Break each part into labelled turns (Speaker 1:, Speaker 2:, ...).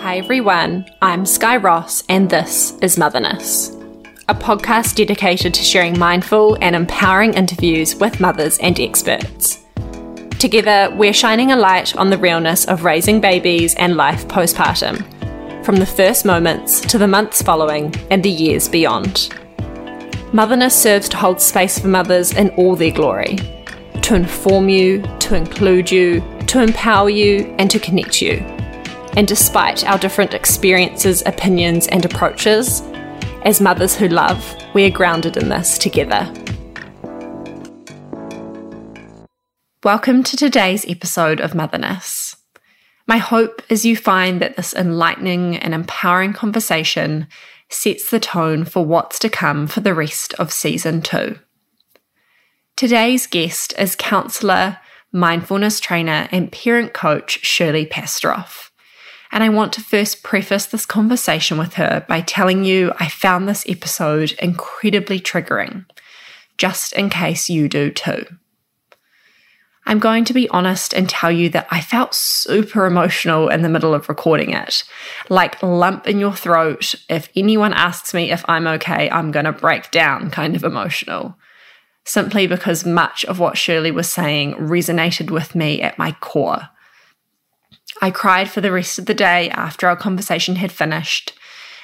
Speaker 1: Hi everyone, I'm Skye Ross, and this is Motherness, a podcast dedicated to sharing mindful and empowering interviews with mothers and experts. Together, we're shining a light on the realness of raising babies and life postpartum, from the first moments to the months following and the years beyond. Motherness serves to hold space for mothers in all their glory, to inform you, to include you, to empower you, and to connect you. And despite our different experiences, opinions, and approaches, as mothers who love, we are grounded in this together. Welcome to today's episode of Motherness. My hope is you find that this enlightening and empowering conversation sets the tone for what's to come for the rest of season two. Today's guest is counsellor, mindfulness trainer, and parent coach Shirley Pastiroff. And I want to first preface this conversation with her by telling you I found this episode incredibly triggering, just in case you do too. I'm going to be honest and tell you that I felt super emotional in the middle of recording it. Like lump in your throat. If anyone asks me if I'm okay, I'm going to break down kind of emotional. Simply because much of what Shirley was saying resonated with me at my core. I cried for the rest of the day after our conversation had finished.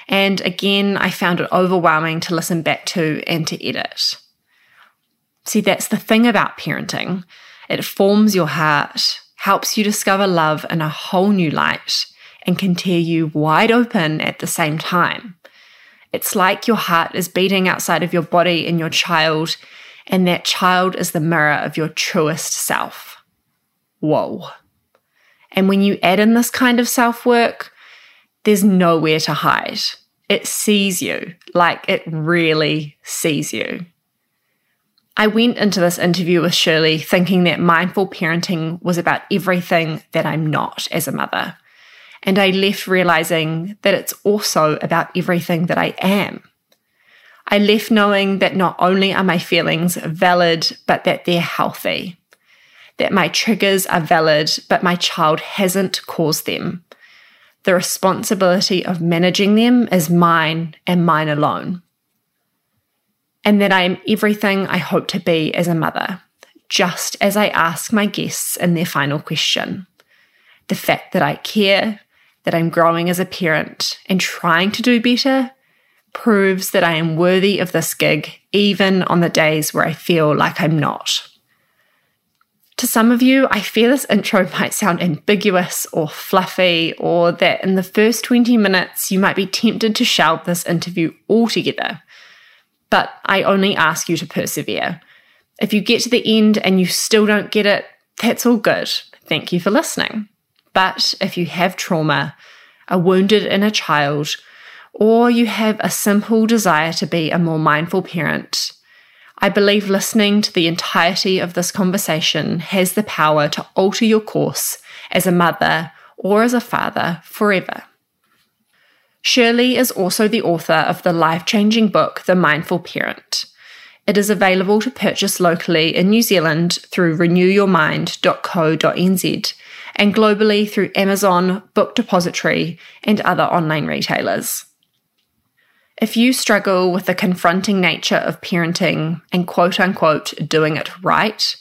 Speaker 1: And again, I found it overwhelming to listen back to and to edit. See, that's the thing about parenting. It forms your heart, helps you discover love in a whole new light, and can tear you wide open at the same time. It's like your heart is beating outside of your body in your child, and that child is the mirror of your truest self. Whoa. And when you add in this kind of self work, there's nowhere to hide. It sees you, like it really sees you. I went into this interview with Shirley thinking that mindful parenting was about everything that I'm not as a mother. And I left realizing that it's also about everything that I am. I left knowing that not only are my feelings valid, but that they're healthy. That my triggers are valid, but my child hasn't caused them. The responsibility of managing them is mine and mine alone and that I am everything I hope to be as a mother, just as I ask my guests in their final question. The fact that I care, that I'm growing as a parent and trying to do better, proves that I am worthy of this gig, even on the days where I feel like I'm not. To some of you, I fear this intro might sound ambiguous or fluffy, or that in the first 20 minutes you might be tempted to shelve this interview altogether but I only ask you to persevere. If you get to the end and you still don't get it, that's all good. Thank you for listening. But if you have trauma, a wounded inner child, or you have a simple desire to be a more mindful parent, I believe listening to the entirety of this conversation has the power to alter your course as a mother or as a father forever. Shirley is also the author of the life changing book, The Mindful Parent. It is available to purchase locally in New Zealand through renewyourmind.co.nz and globally through Amazon, Book Depository, and other online retailers. If you struggle with the confronting nature of parenting and quote unquote doing it right,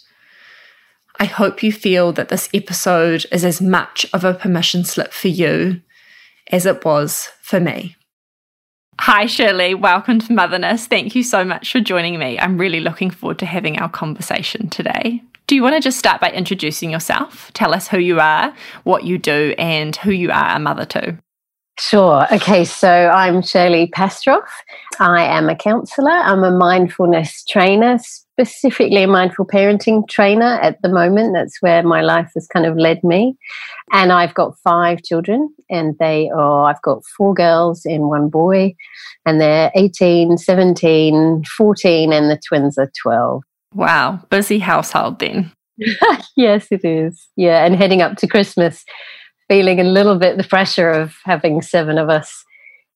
Speaker 1: I hope you feel that this episode is as much of a permission slip for you as it was for me. Hi, Shirley. Welcome to Motherness. Thank you so much for joining me. I'm really looking forward to having our conversation today. Do you want to just start by introducing yourself? Tell us who you are, what you do, and who you are a mother to.
Speaker 2: Sure. Okay, so I'm Shirley Pastiroff. I am a counsellor. I'm a mindfulness trainer, specifically a mindful parenting trainer at the moment. That's where my life has kind of led me. And I've got five children, and they are, I've got four girls and one boy, and they're 18, 17, 14, and the twins are 12.
Speaker 1: Wow, busy household then.
Speaker 2: yes, it is. Yeah, and heading up to Christmas, feeling a little bit the pressure of having seven of us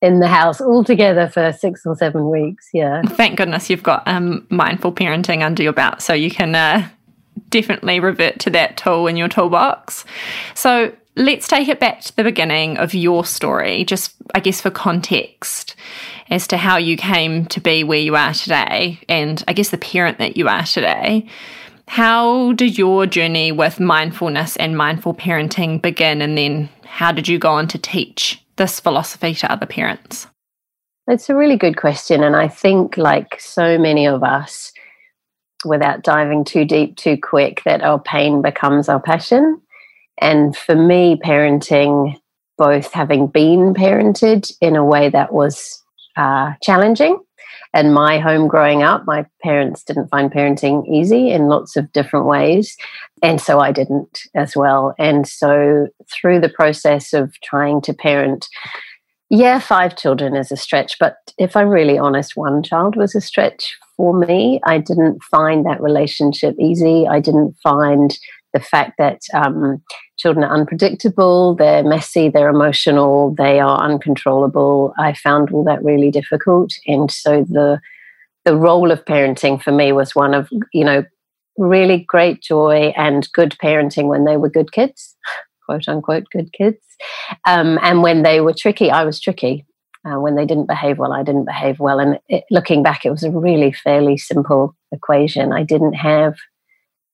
Speaker 2: in the house all together for six or seven weeks. Yeah.
Speaker 1: Thank goodness you've got um, mindful parenting under your belt so you can uh, definitely revert to that tool in your toolbox. So
Speaker 3: let's take it back to the beginning of your story, just I guess for context as to how you came to be where you are today and I guess the parent that you are today. How did your journey with mindfulness and mindful parenting begin? And then how did you go on to teach this philosophy to other parents?
Speaker 2: It's a really good question. And I think, like so many of us, without diving too deep too quick, that our pain becomes our passion. And for me, parenting, both having been parented in a way that was uh, challenging and my home growing up, my parents didn't find parenting easy in lots of different ways. And so I didn't as well. And so through the process of trying to parent, yeah, five children is a stretch, but if I'm really honest, one child was a stretch for me. I didn't find that relationship easy. I didn't find the fact that um, children are unpredictable, they're messy, they're emotional, they are uncontrollable. I found all that really difficult, and so the the role of parenting for me was one of you know really great joy and good parenting when they were good kids, quote unquote good kids, um, and when they were tricky, I was tricky. Uh, when they didn't behave well, I didn't behave well. And it, looking back, it was a really fairly simple equation. I didn't have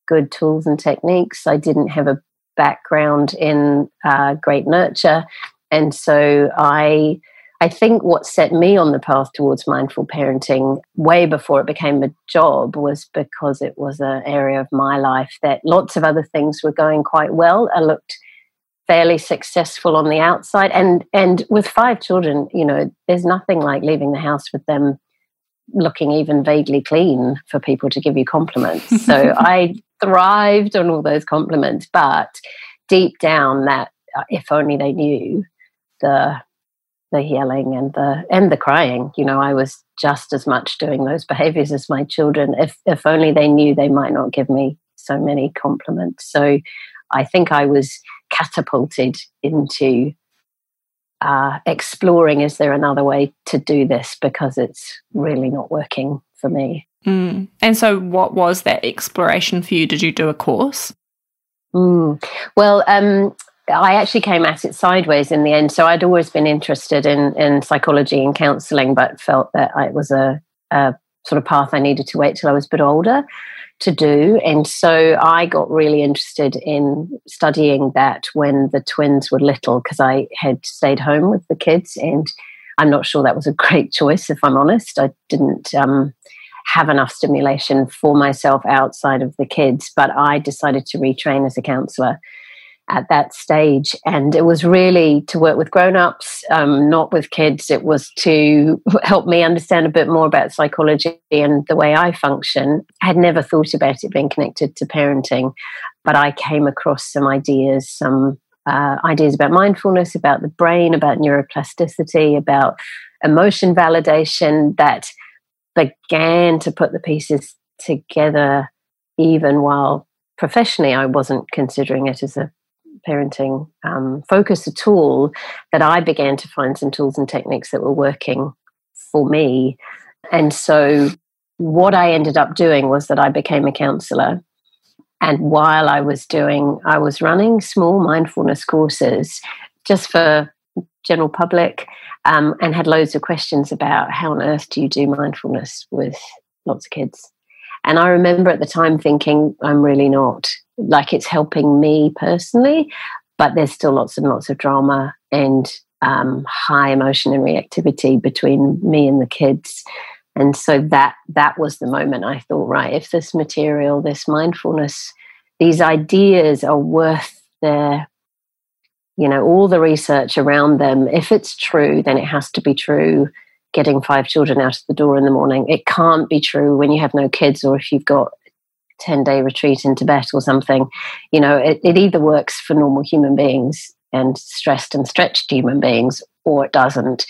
Speaker 2: good tools and techniques. I didn't have a background in uh, great nurture, and so I. I think what set me on the path towards mindful parenting way before it became a job was because it was an area of my life that lots of other things were going quite well. I looked fairly successful on the outside and and with five children, you know, there's nothing like leaving the house with them looking even vaguely clean for people to give you compliments. So I thrived on all those compliments, but deep down, that uh, if only they knew the the yelling and the and the crying. You know, I was just as much doing those behaviors as my children. If if only they knew, they might not give me so many compliments. So I think I was catapulted into uh, exploring is there another way to do this because it's really not working for me.
Speaker 3: Mm. And so, what was that exploration for you? Did you do a course?
Speaker 2: Mm. Well, um, I actually came at it sideways in the end. So I'd always been interested in in psychology and counselling, but felt that it was a, a sort of path I needed to wait till I was a bit older to do. And so I got really interested in studying that when the twins were little because I had stayed home with the kids. And I'm not sure that was a great choice, if I'm honest. I didn't um, have enough stimulation for myself outside of the kids, but I decided to retrain as a counselor at that stage. And it was really to work with grown ups, um, not with kids. It was to help me understand a bit more about psychology and the way I function. I had never thought about it being connected to parenting, but I came across some ideas, some uh, ideas about mindfulness, about the brain, about neuroplasticity, about emotion validation that began to put the pieces together even while professionally I wasn't considering it as a parenting um, focus at all that I began to find some tools and techniques that were working for me. And so, what I ended up doing was that I became a counselor. And while I was doing, I was running small mindfulness courses just for general public um, and had loads of questions about how on earth do you do mindfulness with lots of kids. And I remember at the time thinking, I'm really not like it's helping me personally, but there's still lots and lots of drama and um, high emotion and reactivity between me and the kids. And so that that was the moment I thought, right, if this material, this mindfulness, these ideas are worth their, you know, all the research around them. If it's true, then it has to be true. Getting five children out of the door in the morning. It can't be true when you have no kids or if you've got 10 day retreat in Tibet or something. You know, it, it either works for normal human beings and stressed and stretched human beings, or it doesn't.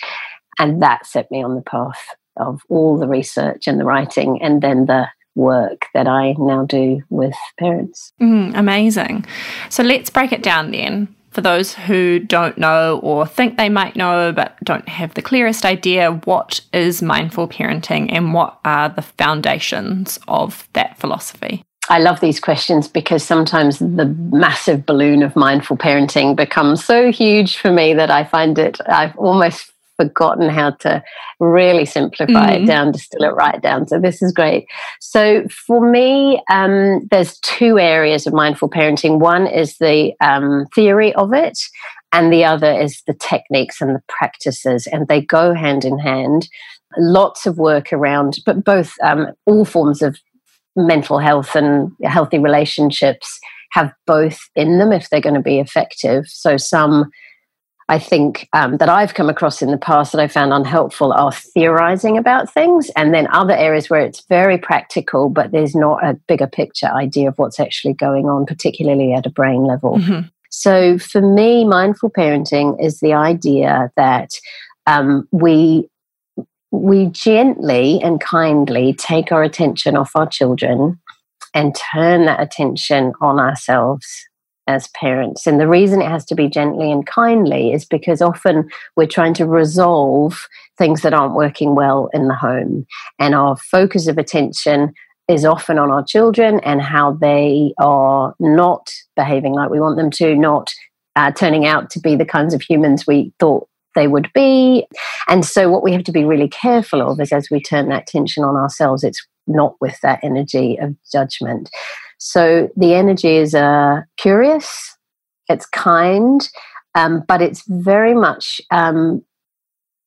Speaker 2: And that set me on the path of all the research and the writing and then the work that I now do with parents.
Speaker 3: Mm, amazing. So let's break it down then. For those who don't know or think they might know but don't have the clearest idea, what is mindful parenting and what are the foundations of that philosophy?
Speaker 2: I love these questions because sometimes the massive balloon of mindful parenting becomes so huge for me that I find it, I've almost forgotten how to really simplify mm-hmm. it down, distill it right down. So this is great. So for me, um, there's two areas of mindful parenting. One is the um, theory of it, and the other is the techniques and the practices, and they go hand in hand. Lots of work around, but both um, all forms of mental health and healthy relationships have both in them if they're going to be effective. So some I think um, that I've come across in the past that I found unhelpful are theorizing about things, and then other areas where it's very practical, but there's not a bigger picture idea of what's actually going on, particularly at a brain level. Mm-hmm. So for me, mindful parenting is the idea that um, we we gently and kindly take our attention off our children and turn that attention on ourselves as parents. And the reason it has to be gently and kindly is because often we're trying to resolve things that aren't working well in the home. And our focus of attention is often on our children and how they are not behaving like we want them to, not uh, turning out to be the kinds of humans we thought they would be. And so, what we have to be really careful of is as we turn that tension on ourselves, it's not with that energy of judgment. So the energy is uh, curious, it's kind, um, but it's very much um,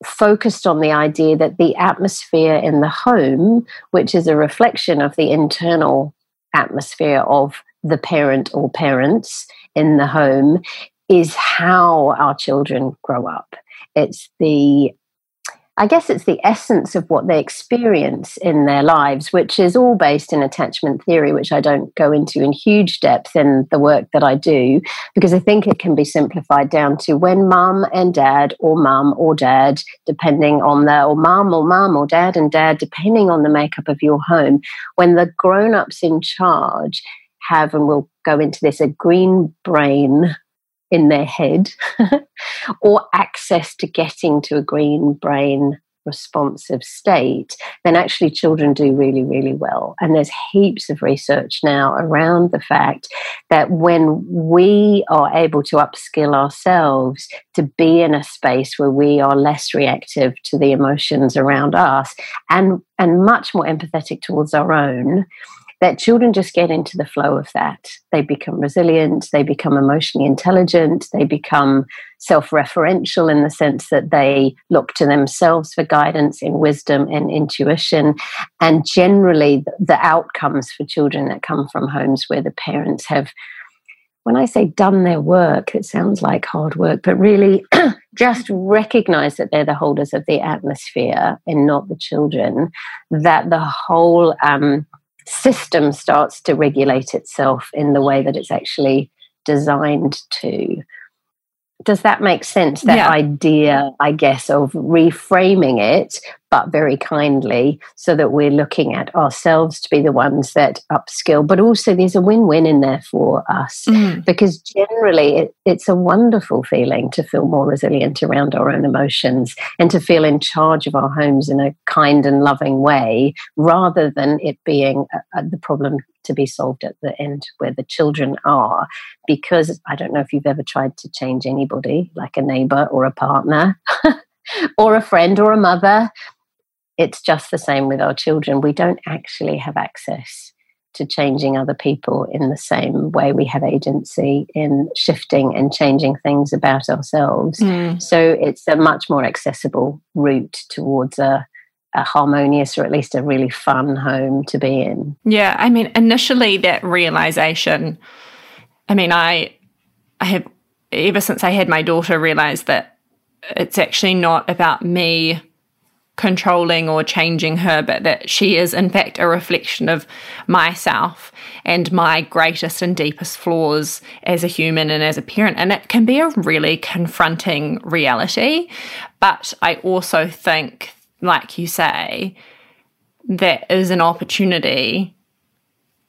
Speaker 2: focused on the idea that the atmosphere in the home, which is a reflection of the internal atmosphere of the parent or parents in the home, is how our children grow up. It's the I guess it's the essence of what they experience in their lives, which is all based in attachment theory, which I don't go into in huge depth in the work that I do, because I think it can be simplified down to when mum and dad, or mum or dad, depending on the, or mum or mum or dad and dad, depending on the makeup of your home, when the grown ups in charge have, and we'll go into this, a green brain in their head or access to getting to a green brain responsive state, then actually children do really, really well. And there's heaps of research now around the fact that when we are able to upskill ourselves to be in a space where we are less reactive to the emotions around us and, and much more empathetic towards our own, that children just get into the flow of that. They become resilient, they become emotionally intelligent, they become self referential in the sense that they look to themselves for guidance in wisdom and intuition. And generally, the outcomes for children that come from homes where the parents have when I say done their work, it sounds like hard work, but really just recognize that they're the holders of the atmosphere and not the children, that the whole um, system starts to regulate itself in the way that it's actually designed to. Does that make sense? That yeah. idea, I guess, of reframing it but very kindly, so that we're looking at ourselves to be the ones that upskill. But also, there's a win win in there for us mm. because generally it, it's a wonderful feeling to feel more resilient around our own emotions and to feel in charge of our homes in a kind and loving way rather than it being a, a, the problem to be solved at the end where the children are. Because I don't know if you've ever tried to change anybody, like a neighbor or a partner. or a friend or a mother it's just the same with our children. We don't actually have access to changing other people in the same way we have agency in shifting and changing things about ourselves. Mm. So it's a much more accessible route towards a, a harmonious or at least a really fun home to be in.
Speaker 3: Yeah, I mean, initially that realization, I mean, I, I have ever since I had my daughter realized that it's actually not about me controlling or changing her, but that she is, in fact, a reflection of myself and my greatest and deepest flaws as a human and as a parent. And it can be a really confronting reality. But I also think, like you say, there is an opportunity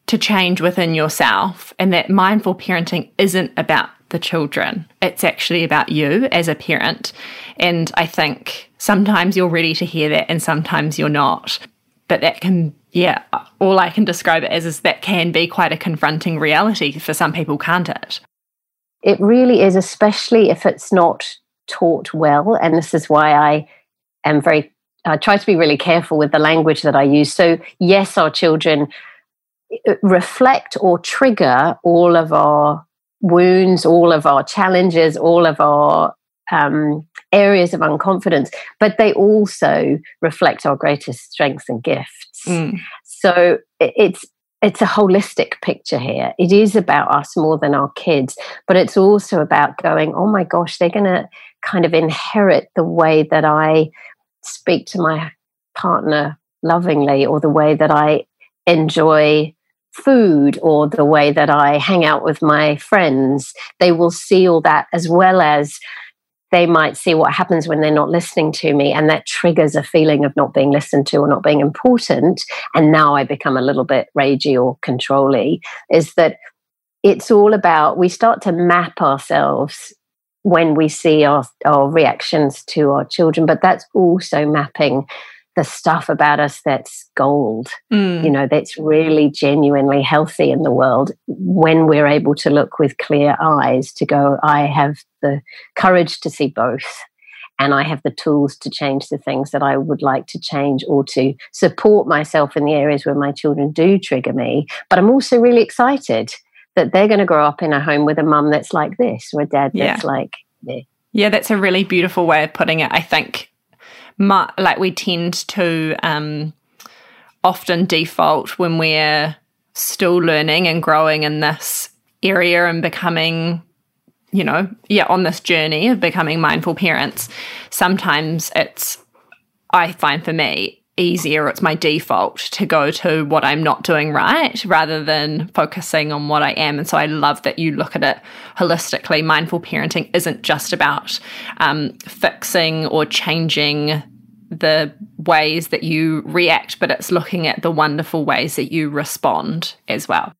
Speaker 3: to change within yourself, and that mindful parenting isn't about the children. It's actually about you as a parent. And I think sometimes you're ready to hear that and sometimes you're not. but that can yeah all i can describe it as is that can be quite a confronting reality for some people can't it
Speaker 2: it really is especially if it's not taught well and this is why i am very I try to be really careful with the language that I use. So, yes, our children uh, reflect or trigger all of our wounds, all of our challenges, all of our um, areas of unconfidence, but they also reflect our greatest strengths and gifts. Mm. So it's it's a holistic picture here. It is about us more than our kids, but it's also about going, oh my gosh, they're going to kind of inherit the way that I speak to my partner lovingly or the way that I enjoy food or the way that I hang out with my friends. They will see all that as well as they might see what happens when they're not listening to me and that triggers a feeling of not being listened to or not being important. And now i become a little bit ragey or controlly is that it's all about we start to map ourselves when we see our, our reactions to our children, but that's also mapping the stuff about us that's gold, mm. you know, that's really genuinely healthy in the world when we're able to look with clear eyes to go, I have the courage to see both. And I have the tools to change the things that I would like to change or to support myself in the areas where my children do trigger me. But I'm also really excited that they're going to grow up in a home with a mum that's like this or a dad that's yeah. like this.
Speaker 3: Yeah, that's a really beautiful way of putting it. I think, like, we tend to um, often default when we're still learning and growing in this area and becoming you know, yeah, on this journey of becoming mindful parents, sometimes it's, I find for me, easier, it's my default to go to what I'm not doing right rather than focusing on what I am. And so I love that you look at it holistically. Mindful parenting isn't just about um, fixing or changing the ways that you react, but it's looking at the wonderful ways that you respond as well.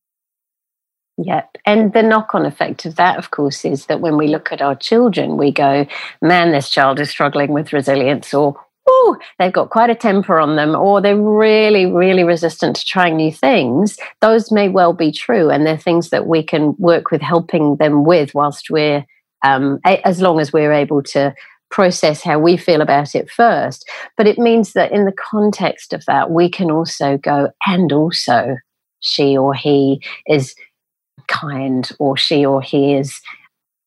Speaker 2: Yep. And the knock on effect of that, of course, is that when we look at our children, we go, man, this child is struggling with resilience, or ooh, they've got quite a temper on them, or they're really, really resistant to trying new things, those may well be true. And they're things that we can work with helping them with whilst we're, um, as long as we're able to process how we feel about it first. But it means that in the context of that, we can also go, and also she or he is kind, or she or he is,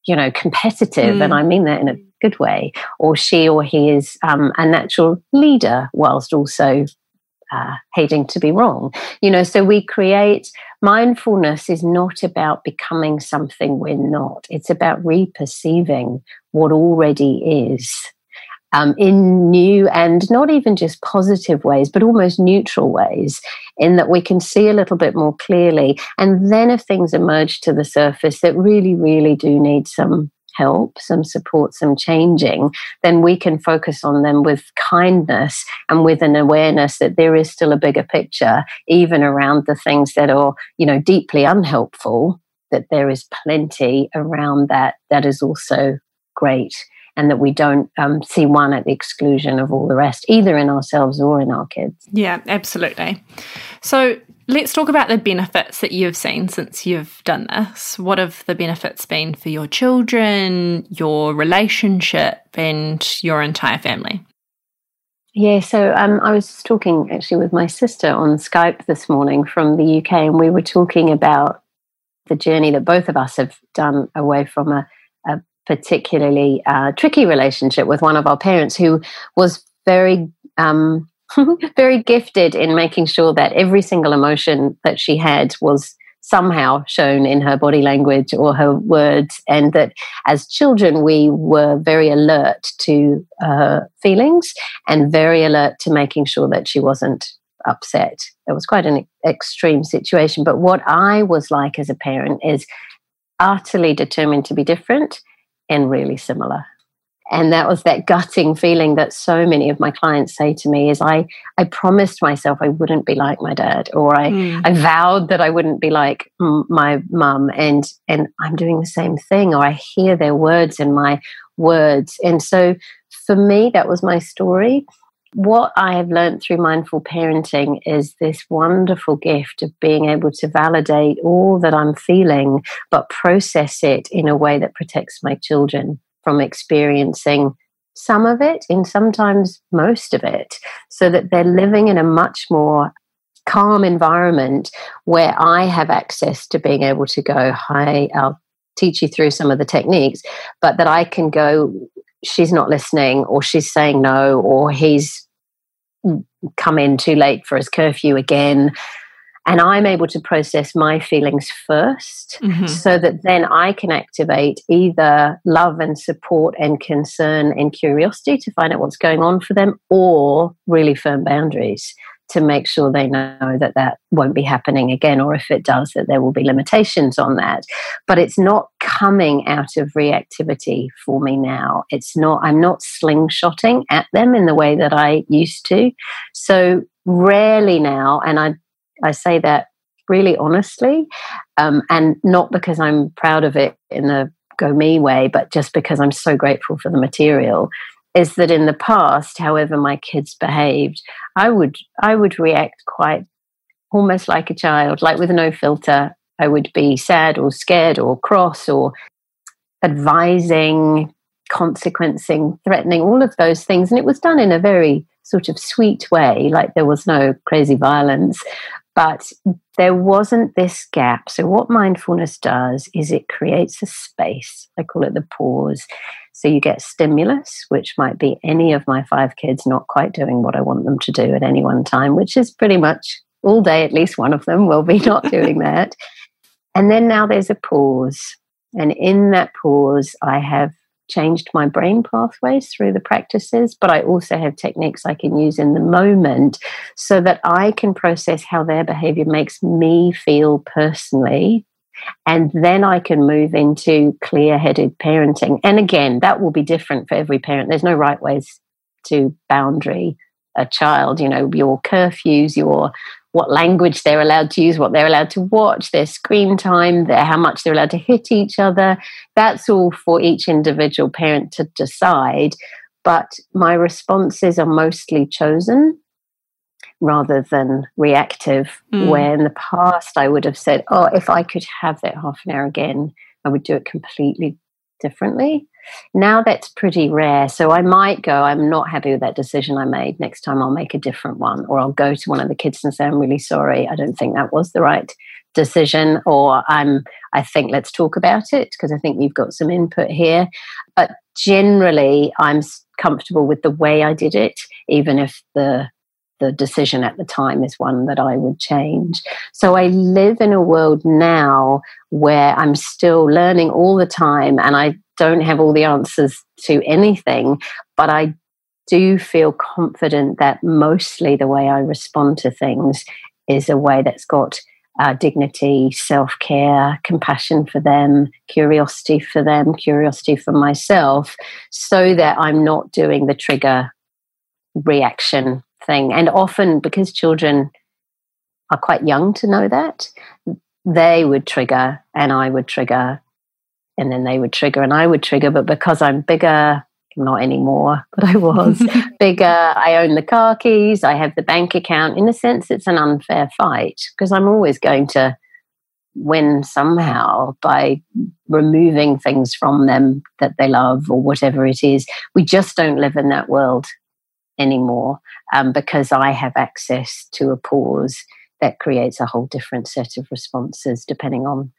Speaker 2: you know, competitive. Mm. And I mean that in a good way, or she or he is um, a natural leader whilst also uh, hating to be wrong. You know, so we create mindfulness is not about becoming something we're not, it's about reperceiving what already is. Um, in new and not even just positive ways, but almost neutral ways, in that we can see a little bit more clearly. And then if things emerge to the surface that really, really do need some help, some support, some changing, then we can focus on them with kindness and with an awareness that there is still a bigger picture, even around the things that are, you know, deeply unhelpful, that there is plenty around that that is also great. And that we don't um, see one at the exclusion of all the rest, either in ourselves or in our kids.
Speaker 3: Yeah, absolutely. So, Let's talk about the benefits that you've seen since you've done this. What have the benefits been for your children, your relationship, and your entire family?
Speaker 2: Yeah, so um, I was talking actually with my sister on Skype this morning from the UK, and we were talking about the journey that both of us have done away from a, a particularly uh, tricky relationship with one of our parents who was very um, very gifted in making sure that every single emotion that she had was somehow shown in her body language or her words, and that as children we were very alert to her feelings and very alert to making sure that she wasn't upset. It was quite an extreme situation. But what I was like as a parent is utterly determined to be different and really similar. And that was that gutting feeling that so many of my clients say to me is i i promised myself i wouldn't be like my dad or i mm. i vowed that i wouldn't be like m- my mum and and i'm doing the same thing or i hear their words in my words. And so for me that was my story what I have learned through mindful parenting is this wonderful gift of being able to validate all that I'm feeling, but process it in a way that protects my children from experiencing some of it and sometimes most of it, so that they're living in a much more calm environment where I have access to being able to go, Hi, I'll teach you through some of the techniques, but that I can go, she's not listening, or she's saying no, or he's come in too late for his curfew again. And I'm able to process my feelings 1st mm-hmm. so that then I can activate either love and support and concern and curiosity to find out what's going on for them or really firm boundaries to make sure they know that that won't be happening again, or if it does, that there will be limitations on that. But it's not coming out of reactivity for me now. It's not, I'm not slingshotting at them in the way that I used to. So rarely now, and I, I say that really honestly, um, and not because I'm proud of it in the go me way, but just because I'm so grateful for the material is that in the past, however my kids behaved, I would I would react quite almost like a child, like with no filter. I would be sad or scared or cross or advising, consequencing, threatening, all of those things. And it was done in a very sort of sweet way, like there was no crazy violence. But there wasn't this gap. So, what mindfulness does is it creates a space. I call it the pause. So, you get stimulus, which might be any of my five kids not quite doing what I want them to do at any one time, which is pretty much all day, at least one of them will be not doing that. And then now there's a pause. And in that pause, I have changed my brain pathways through the practices, but I also have techniques I can use in the moment so that I can process how their behavior makes me feel personally. And then I can move into clear headed parenting. And again, that will be different for every parent. There's no right ways to boundary a child. You know, your curfews, your what language they're allowed to use, what they're allowed to watch, their screen time, their how much they're allowed to hit each other. That's all for each individual parent to decide. But my responses are mostly chosen rather than reactive. Mm. Where in the past I would have said, Oh, if I could have that half an hour again, I would do it completely differently. Now that's pretty rare. So I might go, I'm not happy with that decision I made. Next time I'll make a different one. Or I'll go to one of the kids and say, I'm really sorry. I don't think that was the right decision. Or I'm, I think let's talk about it because I think you've got some input here. But generally, I'm comfortable with the way I did it, even if the the decision at the time is one that I would change. So I live in a world now where I'm still learning all the time and I don't have all the answers to anything, but I do feel confident that mostly the way I respond to things is a way that's got uh, dignity, self care, compassion for them, curiosity for them, curiosity for myself, so that I'm not doing the trigger reaction thing. And often, because children are quite young to know that, they would trigger and I would trigger and then they would trigger and I would trigger. But because I'm bigger, not anymore, but I was bigger, I own the car keys, I have the bank account. In a sense, it's an unfair fight because I'm always going to win somehow by removing things from them that they love or whatever it is. We just don't live in that world anymore um, because I have access to a pause that creates a whole different set of responses depending on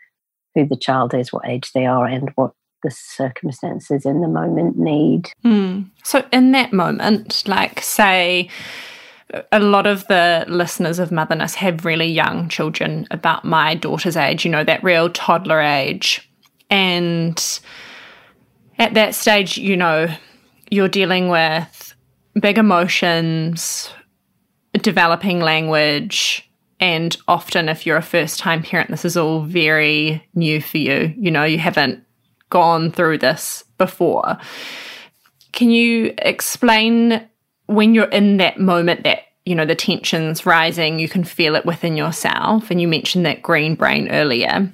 Speaker 2: who the child is, what age they are, and what the circumstances in the moment need.
Speaker 3: Mm. So, in that moment, like, say, a lot of the listeners of Motherness have really young children about my daughter's age, you know, that real toddler age. And at that stage, you know, you're dealing with big emotions, developing language, and often, if you're a first time parent, this is all very new for you. You know, you haven't gone through this before. Can you explain when you're in that moment that, you know, the tension's rising, you can feel it within yourself? And you mentioned that green brain earlier.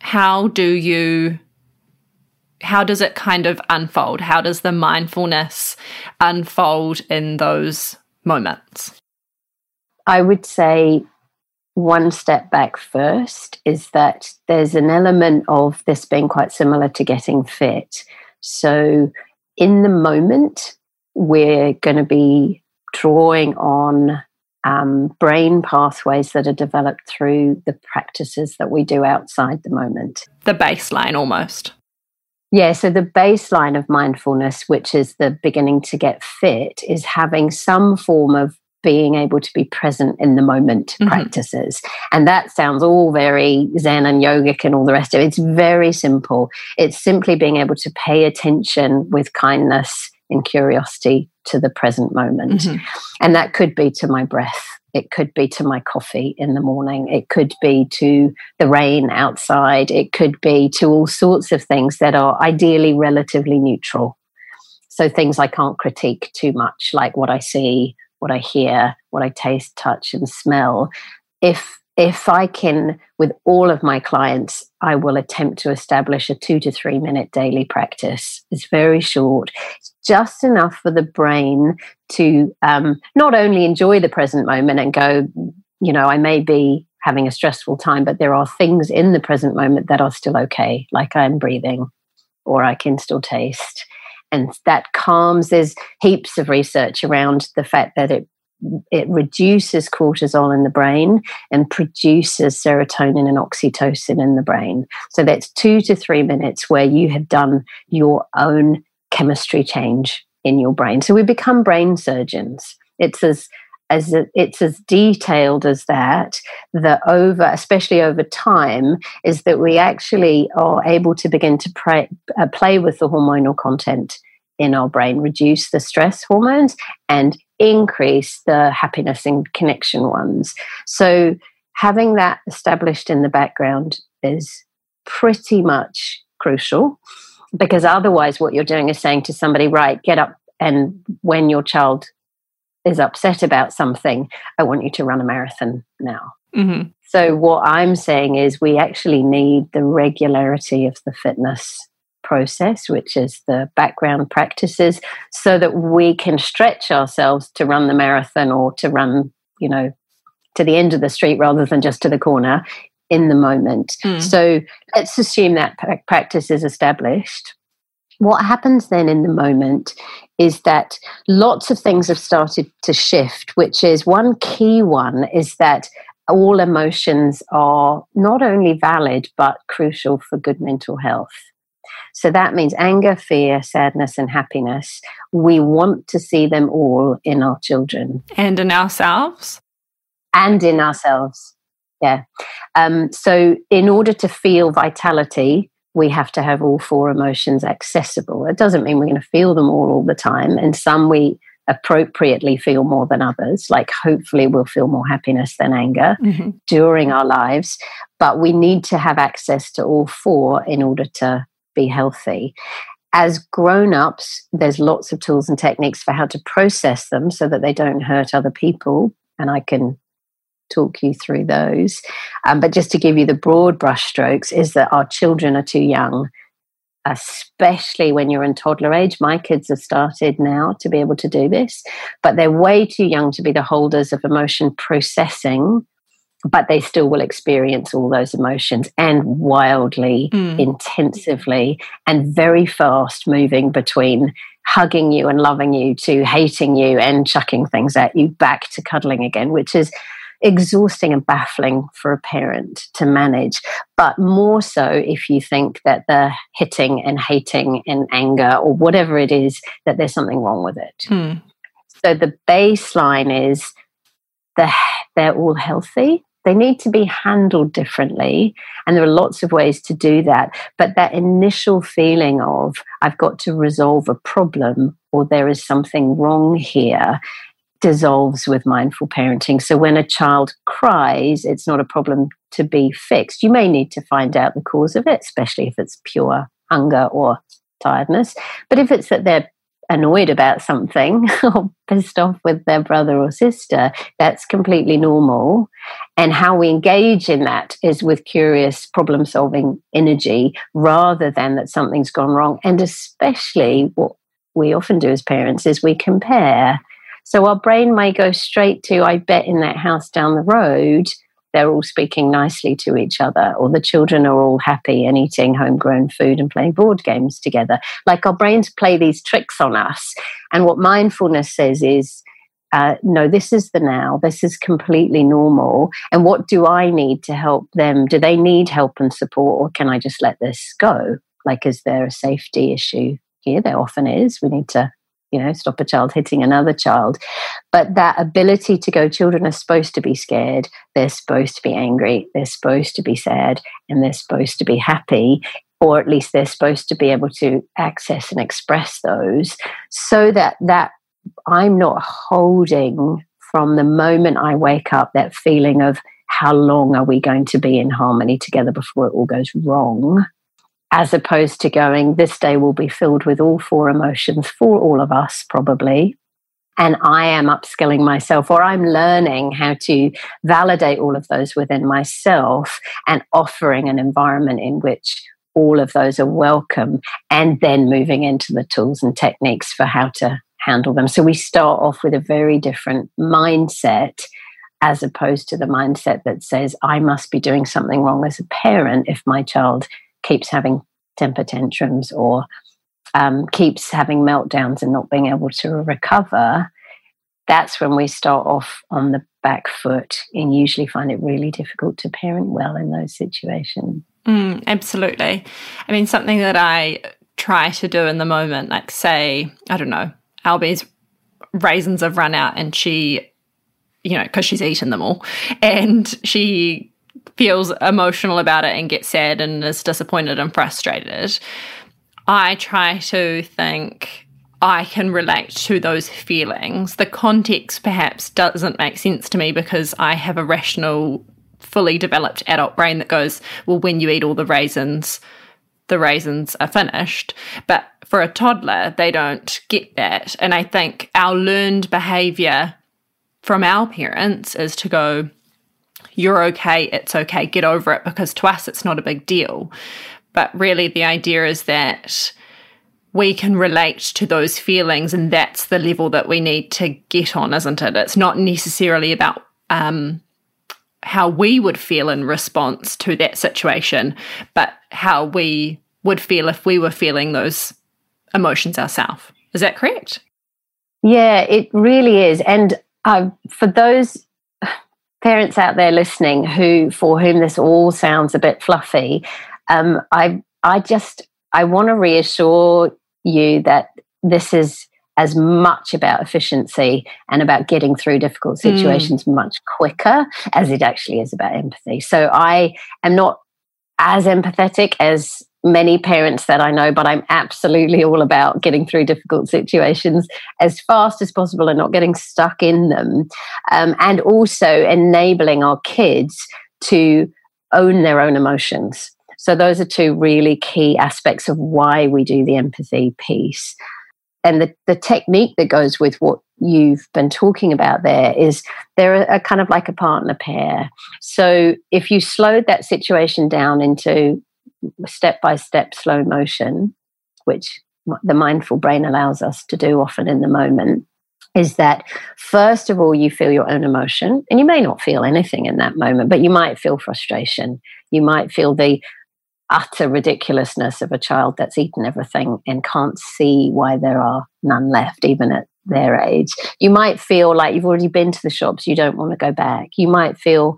Speaker 3: How do you how does it kind of unfold? How does the mindfulness unfold in those moments?
Speaker 2: I would say one step back first is that there's an element of this being quite similar to getting fit. So, in the moment, we're going to be drawing on um, brain pathways that are developed through the practices that we do outside the moment.
Speaker 3: The baseline almost.
Speaker 2: Yeah, so the baseline of mindfulness, which is the beginning to get fit, is having some form of being able to be present in the moment mm-hmm. practices. And that sounds all very Zen and yogic and all the rest of it. It's very simple. It's simply being able to pay attention with kindness and curiosity to the present moment. Mm-hmm. And that could be to my breath. It could be to my coffee in the morning. It could be to the rain outside. It could be to all sorts of things that are ideally relatively neutral. So things I can't critique too much, like what I see, what I hear, what I taste, touch, and smell. If if I can, with all of my clients, I will attempt to establish a two to three minute daily practice. It's very short, it's just enough for the brain to um, not only enjoy the present moment and go, you know, I may be having a stressful time, but there are things in the present moment that are still okay, like I'm breathing or I can still taste and that calms. There's heaps of research around the fact that it it reduces cortisol in the brain and produces serotonin and oxytocin in the brain. So that's two to three minutes where you have done your own chemistry change in your brain. So we become brain surgeons. It's as as it's as detailed as that that over especially over time is that we actually are able to begin to pray, uh, play with the hormonal content in our brain reduce the stress hormones and increase the happiness and connection ones. So having that established in the background is pretty much crucial because otherwise what you're doing is saying to somebody right get up and when your child is upset about something, I want you to run a marathon now. Mm-hmm. So, what I'm saying is, we actually need the regularity of the fitness process, which is the background practices, so that we can stretch ourselves to run the marathon or to run, you know, to the end of the street rather than just to the corner in the moment. Mm. So, let's assume that practice is established what happens then in the moment is that lots of things have started to shift, which is one key one is that all emotions are not only valid but crucial for good mental health. So that means anger, fear, sadness, and happiness. We want to see them all in our children.
Speaker 3: And in ourselves?
Speaker 2: And in ourselves. Yeah. Um, so, in order to feel vitality, we have to have all four emotions accessible. It doesn't mean we're going to feel them all all the time. And some we appropriately feel more than others. Like, hopefully, we'll feel more happiness than anger mm-hmm. during our lives. But we need to have access to all four in order to be healthy. As grown ups, there's lots of tools and techniques for how to process them so that they don't hurt other people. And I can talk you through those. Um, but just to give you the broad brushstrokes, is that our children are too young, especially when you're in toddler age. My kids have started now to be able to do this, but they're way too young to be the holders of emotion processing. But they still will experience all those emotions and wildly, mm. intensively, and very fast moving between hugging you and loving you to hating you and chucking things at you back to cuddling again, which is exhausting and baffling for a parent to manage. But more so if you think that the hitting and hating and anger or whatever it is, that there's something wrong with it. Hmm. So the baseline is the, they're all healthy. They need to be handled differently. And there are lots of ways to do that. But that initial feeling of, I've got to resolve a problem or there is something wrong here dissolves with mindful parenting. So when a child cries, it's not a problem to be fixed. You may need to find out the cause of it, especially if it's pure hunger or tiredness. But if it's that they're annoyed about something or pissed off with their brother or sister. That's completely normal. And how we engage in that is with curious problem solving energy rather than that something's gone wrong. And especially what we often do as parents is we compare. So our brain may go straight to, I bet in that house down the road, they're all speaking nicely to each other, or the children are all happy and eating homegrown food and playing board games together. Like our brains play these tricks on us. And what mindfulness says is, uh, no, this is the now. This is completely normal. And what do I need to help them? Do they need help and support, or can I just let this go? Like, is there a safety issue here? There often is. We need to you know, stop a child hitting another child. But that ability to go, children are supposed to be scared, they're supposed to be angry, they're supposed to be sad, and they're supposed to be happy, or at least they're supposed to be able to access and express those so that that I'm not holding from the moment I wake up that feeling of how long are we going to be in harmony together before it all goes wrong as opposed to going, this day will be filled with all four emotions for all of us, probably. And I am upskilling myself, or I'm learning how to validate all of those within myself and offering an environment in which all of those are welcome, and then moving into the tools and techniques for how to handle them. So we start off with a very different mindset as opposed to the mindset that says, I must be doing something wrong as a parent if my child keeps having temper tantrums or um, keeps having meltdowns and not being able to recover, that's when we start off on the back foot and usually find it really difficult to parent well in those situations.
Speaker 3: Mm, absolutely. I mean, something that I try to do in the moment, like say, I don't know, Albie's raisins have run out and she, you know, because she's eaten them all, and she feels emotional about it and gets sad and is disappointed and frustrated, I try to think I can relate to those feelings. The context perhaps doesn't make sense to me because I have a rational, fully developed adult brain that goes, well, when you eat all the raisins, the raisins are finished. But for a toddler, they don't get that. And I think our learned behavior from our parents is to go, you're okay, it's okay, get over it, because to us it's not a big deal. But really, the idea is that we can relate to those feelings, and that's the level that we need to get on, isn't it? It's not necessarily about um, how we would feel in response to that situation, but how we would feel if we were feeling those emotions ourselves. Is that correct?
Speaker 2: Yeah, it really is. And uh, for those parents out there listening who for whom this all sounds a bit fluffy um, i i just i want to reassure you that this is as much about efficiency and about getting through difficult hmm. situations mm. much quicker as it actually is about empathy so i am not as empathetic as many parents that I know, but I'm absolutely all about getting through difficult situations as fast as possible and not getting stuck in them. Um, and also enabling our kids to own their own emotions. So, those are two really key aspects of why we do the empathy piece. And the, the technique that goes with what you've been talking about there is they're a, a kind of like a partner pair. So, if you slowed that situation down into step by step slow motion, which the mindful brain allows us to do often in the moment, is that first of all, you feel your own emotion, and you may not feel anything in that moment, but you might feel frustration. You might feel the utter ridiculousness of a child that's eaten everything and can't see why there are none left, even at their age. You might feel like you've already been to the shops, you don't want to go back. You might feel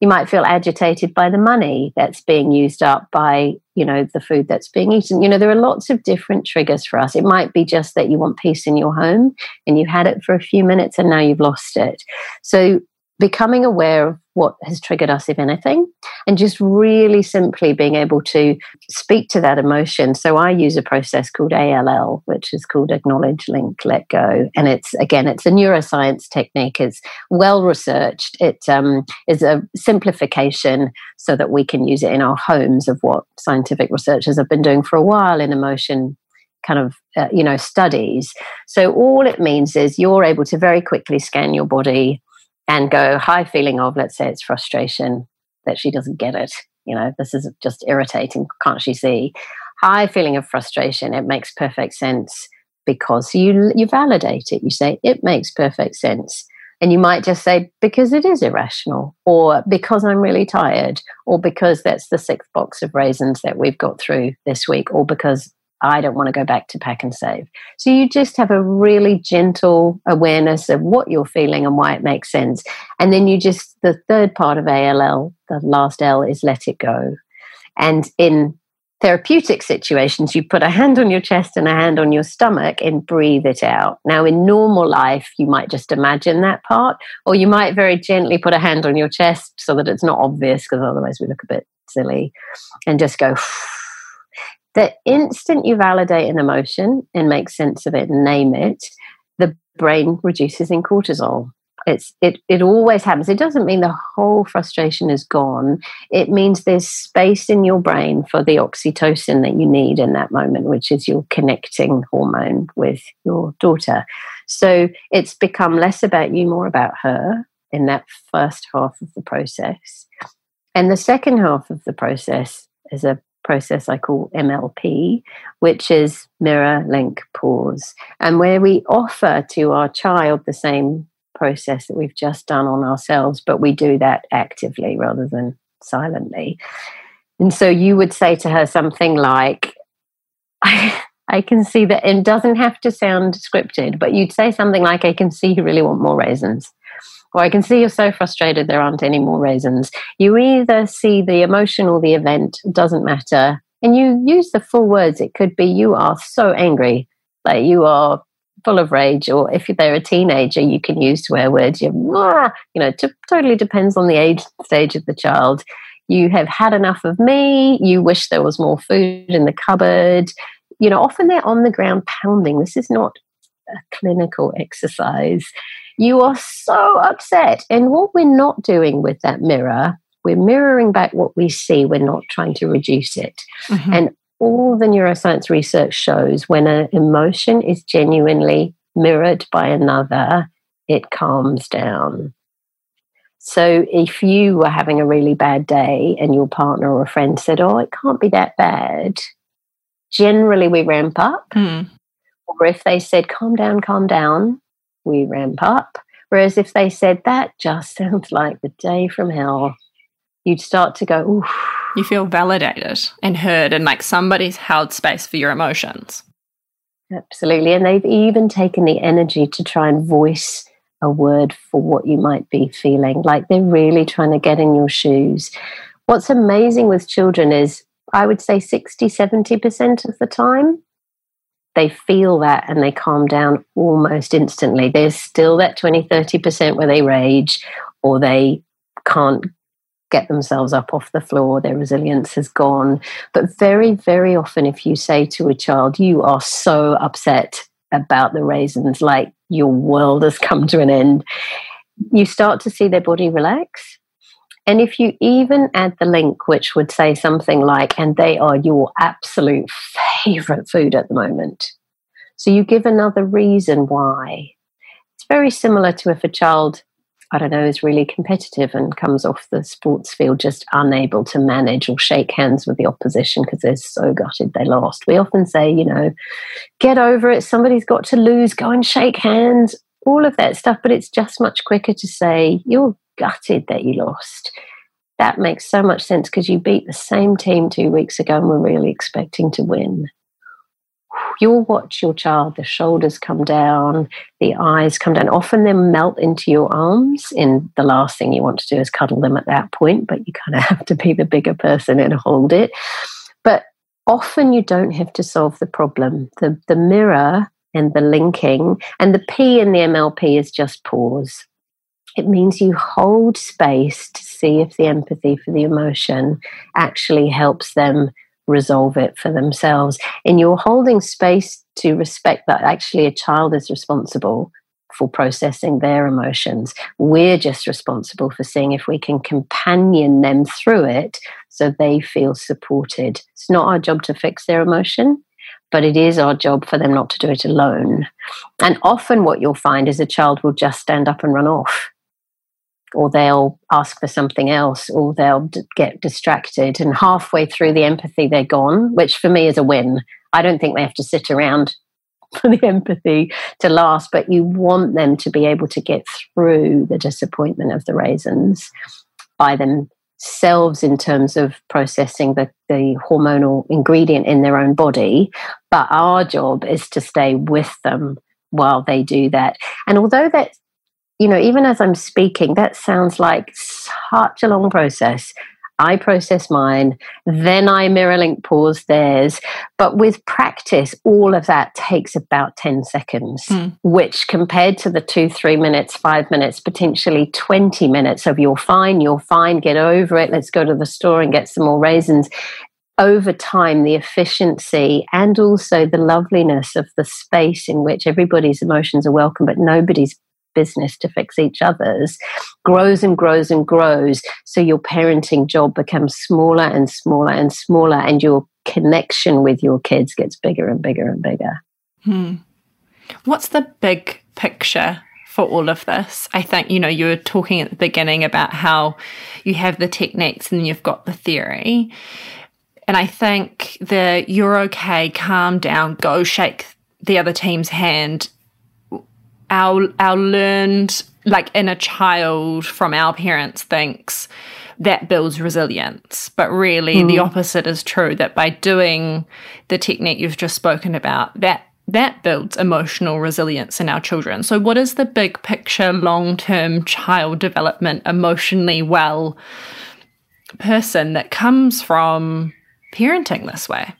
Speaker 2: you might feel agitated by the money that's being used up by you know the food that's being eaten. You know there are lots of different triggers for us. It might be just that you want peace in your home and you had it for a few minutes and now you've lost it. So becoming aware of what has triggered us, if anything, and just really simply being able to speak to that emotion. So I use a process called ALL, which is called Acknowledge, Link, Let Go. And it's, again, it's a neuroscience technique. It's well researched. It um, is a simplification so that we can use it in our homes of what scientific researchers have been doing for a while in emotion kind of uh, you know studies. So all it means is you're able to very quickly scan your body and go high feeling of let's say it's frustration that she doesn't get it. You know, this is just irritating. Can't she see? High feeling of frustration. It makes perfect sense because you you validate it. You say it makes perfect sense. And you might just say, because it is irrational, or because I'm really tired, or because that's the sixth box of raisins that we've got through this week, or because I don't want to go back to PAK'nSAVE. So you just have a really gentle awareness of what you're feeling and why it makes sense. And then you just, the third part of ALL, the last L is let it go. And in therapeutic situations, you put a hand on your chest and a hand on your stomach and breathe it out. Now, in normal life, you might just imagine that part, or you might very gently put a hand on your chest so that it's not obvious, because otherwise we look a bit silly, and just go. The instant you validate an emotion and make sense of it and name it, the brain reduces in cortisol. It's it it always happens. It doesn't mean the whole frustration is gone. It means there's space in your brain for the oxytocin that you need in that moment which is your connecting hormone with your daughter. So it's become less about you more about her in that first half of the process. And the second half of the process is a process I call MLP, which is mirror, link, pause, and where we offer to our child the same process that we've just done on ourselves, but we do that actively rather than silently. And so you would say to her something like, I, I can see that it doesn't have to sound scripted, but you'd say something like, I can see you really want more raisins. Or I can see you're so frustrated there aren't any more raisins. You either see the emotion or the event, doesn't matter. And you use the full words. It could be, You are so angry. Like you are full of rage, or if they're a teenager, you can use swear words. You, you know, t- totally depends on the age stage of the child. You have had enough of me. You wish there was more food in the cupboard. You know, often they're on the ground pounding. This is not a clinical exercise. You are so upset. And what we're not doing with that mirror, we're mirroring back what we see. We're not trying to reduce it. Mm-hmm. And all the neuroscience research shows when an emotion is genuinely mirrored by another, it calms down. So if you were having a really bad day and your partner or a friend said, Oh, it can't be that bad, generally we ramp up. Mm. Or if they said, Calm down, calm down, we ramp up. Whereas if they said, That just sounds like the day from hell, you'd start to go, Oof
Speaker 3: you feel validated and heard, and like somebody's held space for your emotions.
Speaker 2: Absolutely. And they've even taken the energy to try and voice a word for what you might be feeling. Like they're really trying to get in your shoes. What's amazing with children is, I would say 60, 70% of the time, they feel that and they calm down almost instantly. There's still that 20, 30% where they rage or they can't get themselves up off the floor, their resilience has gone. But very, very often, if you say to a child, You are so upset about the raisins, like your world has come to an end, you start to see their body relax. And if you even add the link, which would say something like, and they are your absolute favorite food at the moment. So you give another reason why. It's very similar to if a child I don't know, is really competitive and comes off the sports field just unable to manage or shake hands with the opposition because they're so gutted they lost. We often say, you know, get over it. Somebody's got to lose. Go and shake hands. All of that stuff. But it's just much quicker to say, you're gutted that you lost. That makes so much sense because you beat the same team two weeks ago and were really expecting to win you'll watch your child, the shoulders come down, the eyes come down. Often they melt into your arms, and the last thing you want to do is cuddle them at that point, but you kind of have to be the bigger person and hold it. But often you don't have to solve the problem. The, the mirror and the linking, and the P in the MLP is just pause. It means you hold space to see if the empathy for the emotion actually helps them resolve it for themselves. And you're holding space to respect that actually a child is responsible for processing their emotions. We're just responsible for seeing if we can companion them through it so they feel supported. It's not our job to fix their emotion, but it is our job for them not to do it alone. And often, what you'll find is a child will just stand up and run off, or they'll ask for something else, or they'll d- get distracted. And halfway through the empathy, they're gone, which for me is a win. I don't think they have to sit around for the empathy to last, but you want them to be able to get through the disappointment of the raisins by themselves in terms of processing the, the hormonal ingredient in their own body. But our job is to stay with them while they do that. And although that, you know, even as I'm speaking, that sounds like such a long process. I process mine, then I mirror link pause theirs. But with practice, all of that takes about 10 seconds, mm. which compared to the two, three minutes, five minutes, potentially 20 minutes of you're fine, you're fine, get over it, let's go to the store and get some more raisins. Over time, the efficiency and also the loveliness of the space in which everybody's emotions are welcome, but nobody's business to fix each other's grows and grows and grows. So your parenting job becomes smaller and smaller and smaller, and your connection with your kids gets bigger and bigger and bigger.
Speaker 3: Hmm. What's the big picture for all of this. I think, you know, you were talking at the beginning about how you have the techniques and you've got the theory. And I think the you're okay, calm down, go shake the other team's hand our our learned like inner child from our parents thinks that builds resilience. But really mm. the opposite is true that by doing the technique you've just spoken about, that that builds emotional resilience in our children. So what is the big picture long-term child development emotionally well person that comes from parenting this way?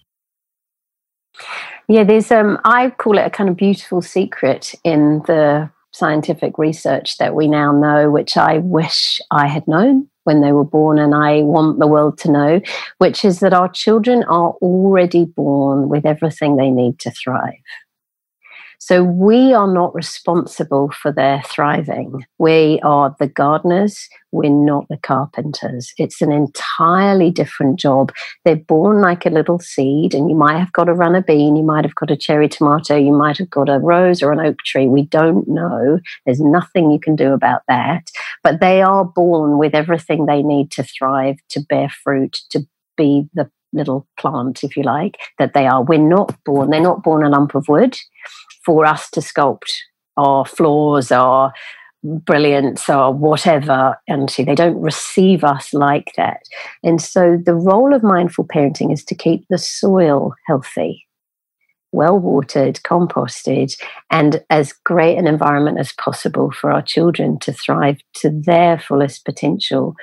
Speaker 2: Yeah, there's um I call it a kind of beautiful secret in the scientific research that we now know, which I wish I had known when they were born, and I want the world to know, which is that our children are already born with everything they need to thrive. So we are not responsible for their thriving. We are the gardeners, we're not the carpenters. It's an entirely different job. They're born like a little seed, and you might have got a runner bean, you might have got a cherry tomato, you might have got a rose or an oak tree. We don't know. There's nothing you can do about that. But they are born with everything they need to thrive, to bear fruit, to be the little plant, if you like, that they are. We're not born, they're not born a lump of wood for us to sculpt our flaws, our brilliance, or whatever. And see, they don't receive us like that. And so the role of mindful parenting is to keep the soil healthy, well watered, composted, and as great an environment as possible for our children to thrive to their fullest potential.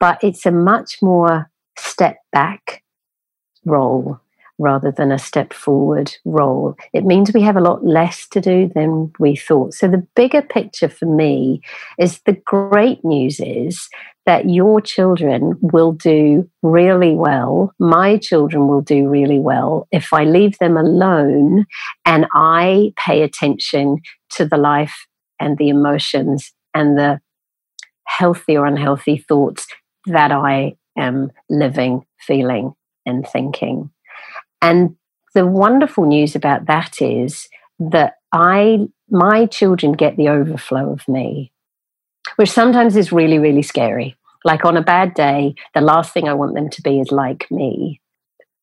Speaker 2: But it's a much more step back role rather than a step forward role. It means we have a lot less to do than we thought. So, the bigger picture for me is the great news is that your children will do really well. My children will do really well if I leave them alone and I pay attention to the life and the emotions and the healthy or unhealthy thoughts that I am living, feeling, and thinking. And the wonderful news about that is that I my children get the overflow of me, which sometimes is really, really scary. Like on a bad day, the last thing I want them to be is like me.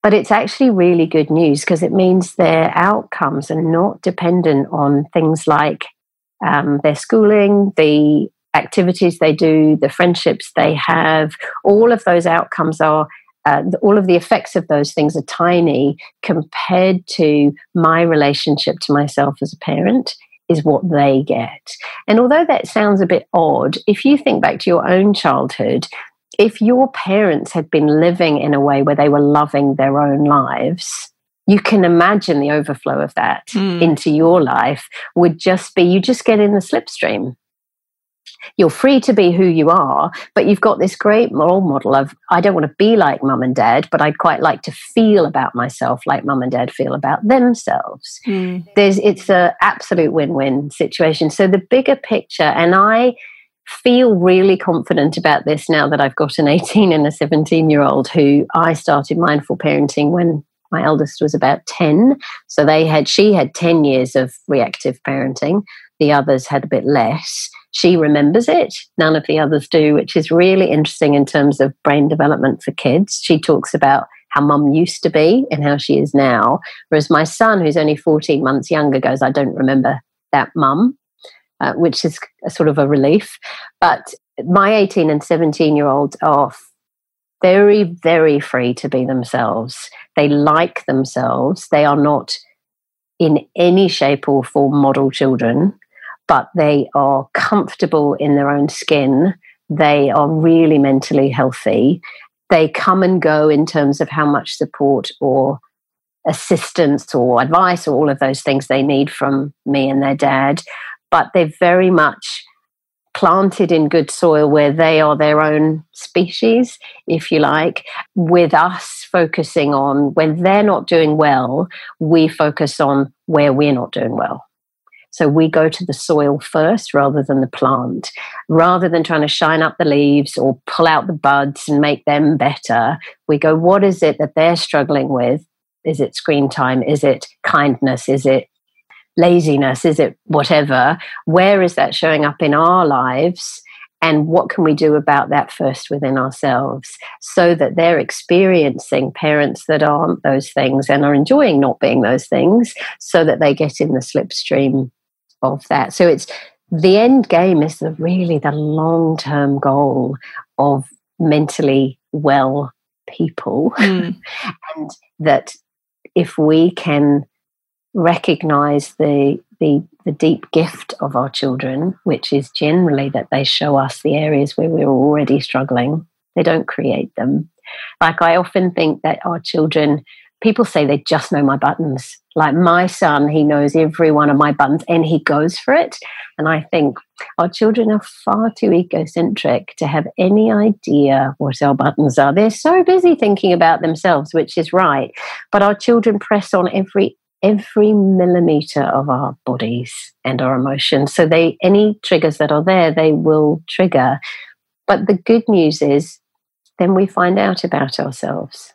Speaker 2: But it's actually really good news because it means their outcomes are not dependent on things like um, their schooling, the activities they do, the friendships they have. All of those outcomes are uh, all of the effects of those things are tiny compared to my relationship to myself as a parent is what they get. And although that sounds a bit odd, if you think back to your own childhood, if your parents had been living in a way where they were loving their own lives, you can imagine the overflow of that mm. into your life would just be you just get in the slipstream you're free to be who you are, but you've got this great role model of I don't want to be like mum and dad, but I'd quite like to feel about myself like mum and dad feel about themselves. Mm. There's it's an absolute win-win situation. So the bigger picture, and I feel really confident about this now that I've got an 18 and a 17 year old who I started mindful parenting when My eldest was about 10. So they had, she had 10 years of reactive parenting. The others had a bit less. She remembers it. None of the others do, which is really interesting in terms of brain development for kids. She talks about how mum used to be and how she is now. Whereas my son, who's only 14 months younger, goes, I don't remember that mum, uh, which is a sort of a relief. But my 18 and 17 year olds are very, very free to be themselves. They like themselves. They are not in any shape or form model children, but they are comfortable in their own skin. They are really mentally healthy. They come and go in terms of how much support or assistance or advice or all of those things they need from me and their dad. But they're very much planted in good soil where they are their own species, if you like, with us focusing on when they're not doing well, we focus on where we're not doing well. So we go to the soil first rather than the plant. Rather than trying to shine up the leaves or pull out the buds and make them better, we go, what is it that they're struggling with? Is it screen time? Is it kindness? Is it laziness? Is it whatever? Where is that showing up in our lives? And what can we do about that first within ourselves so that they're experiencing parents that aren't those things and are enjoying not being those things so that they get in the slipstream of that? So it's the end game is the, really the long term goal of mentally well people. Mm. and that if we can recognize the, the the deep gift of our children, which is generally that they show us the areas where we're already struggling. They don't create them. Like I often think that our children, people say they just know my buttons. Like my son, he knows every one of my buttons and he goes for it. And I think our children are far too egocentric to have any idea what our buttons are. They're so busy thinking about themselves, which is right. But our children press on every every millimeter of our bodies and our emotions. So they any triggers that are there, they will trigger. But the good news is then we find out about ourselves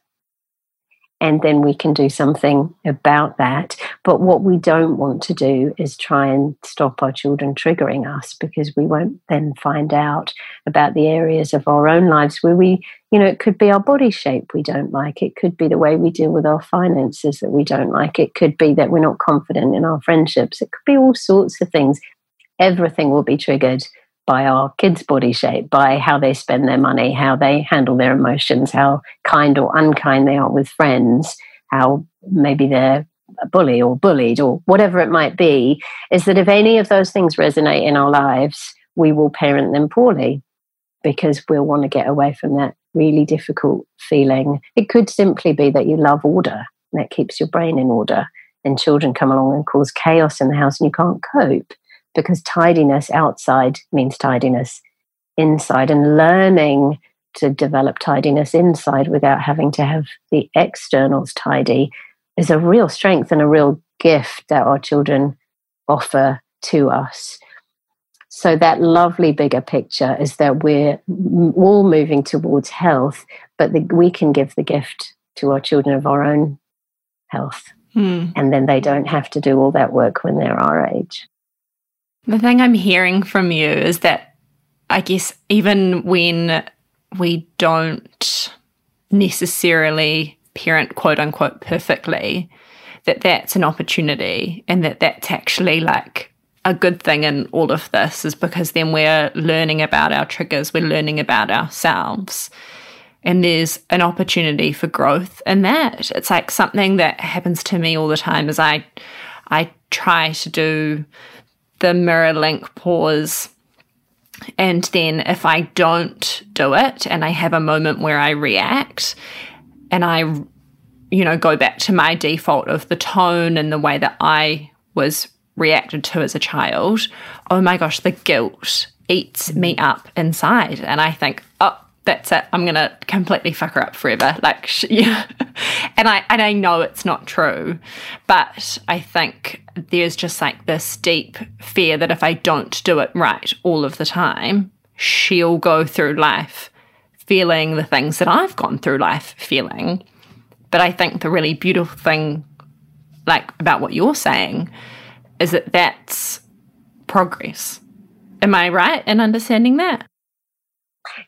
Speaker 2: and then we can do something about that. But what we don't want to do is try and stop our children triggering us because we won't then find out about the areas of our own lives where we, you know, it could be our body shape we don't like, it could be the way we deal with our finances that we don't like, it could be that we're not confident in our friendships, it could be all sorts of things. Everything will be triggered by our kids' body shape, by how they spend their money, how they handle their emotions, how kind or unkind they are with friends, how maybe they're a bully or bullied or whatever it might be, is that if any of those things resonate in our lives, we will parent them poorly because we'll want to get away from that really difficult feeling. It could simply be that you love order and that keeps your brain in order. And children come along and cause chaos in the house and you can't cope because tidiness outside means tidiness inside and learning to develop tidiness inside without having to have the externals tidy is a real strength and a real gift that our children offer to us. So, that lovely bigger picture is that we're all moving towards health, but the, we can give the gift to our children of our own health. Hmm. And then they don't have to do all that work when they're our age.
Speaker 3: The thing I'm hearing from you is that I guess even when we don't necessarily parent quote unquote perfectly, that that's an opportunity and that that's actually like a good thing in all of this is because then we're learning about our triggers, we're learning about ourselves. And there's an opportunity for growth in that. It's like something that happens to me all the time is I I try to do the mirror link pause. And then if I don't do it and I have a moment where I react and I, you know, go back to my default of the tone and the way that I was reacted to as a child, oh my gosh, the guilt eats me up inside. And I think, oh, that's it. I'm gonna completely fuck her up forever. Like, sh- yeah. And I and I know it's not true, but I think there's just like this deep fear that if I don't do it right all of the time, she'll go through life feeling the things that I've gone through life feeling. But I think the really beautiful thing, like about what you're saying, is that that's progress. Am I right in understanding that?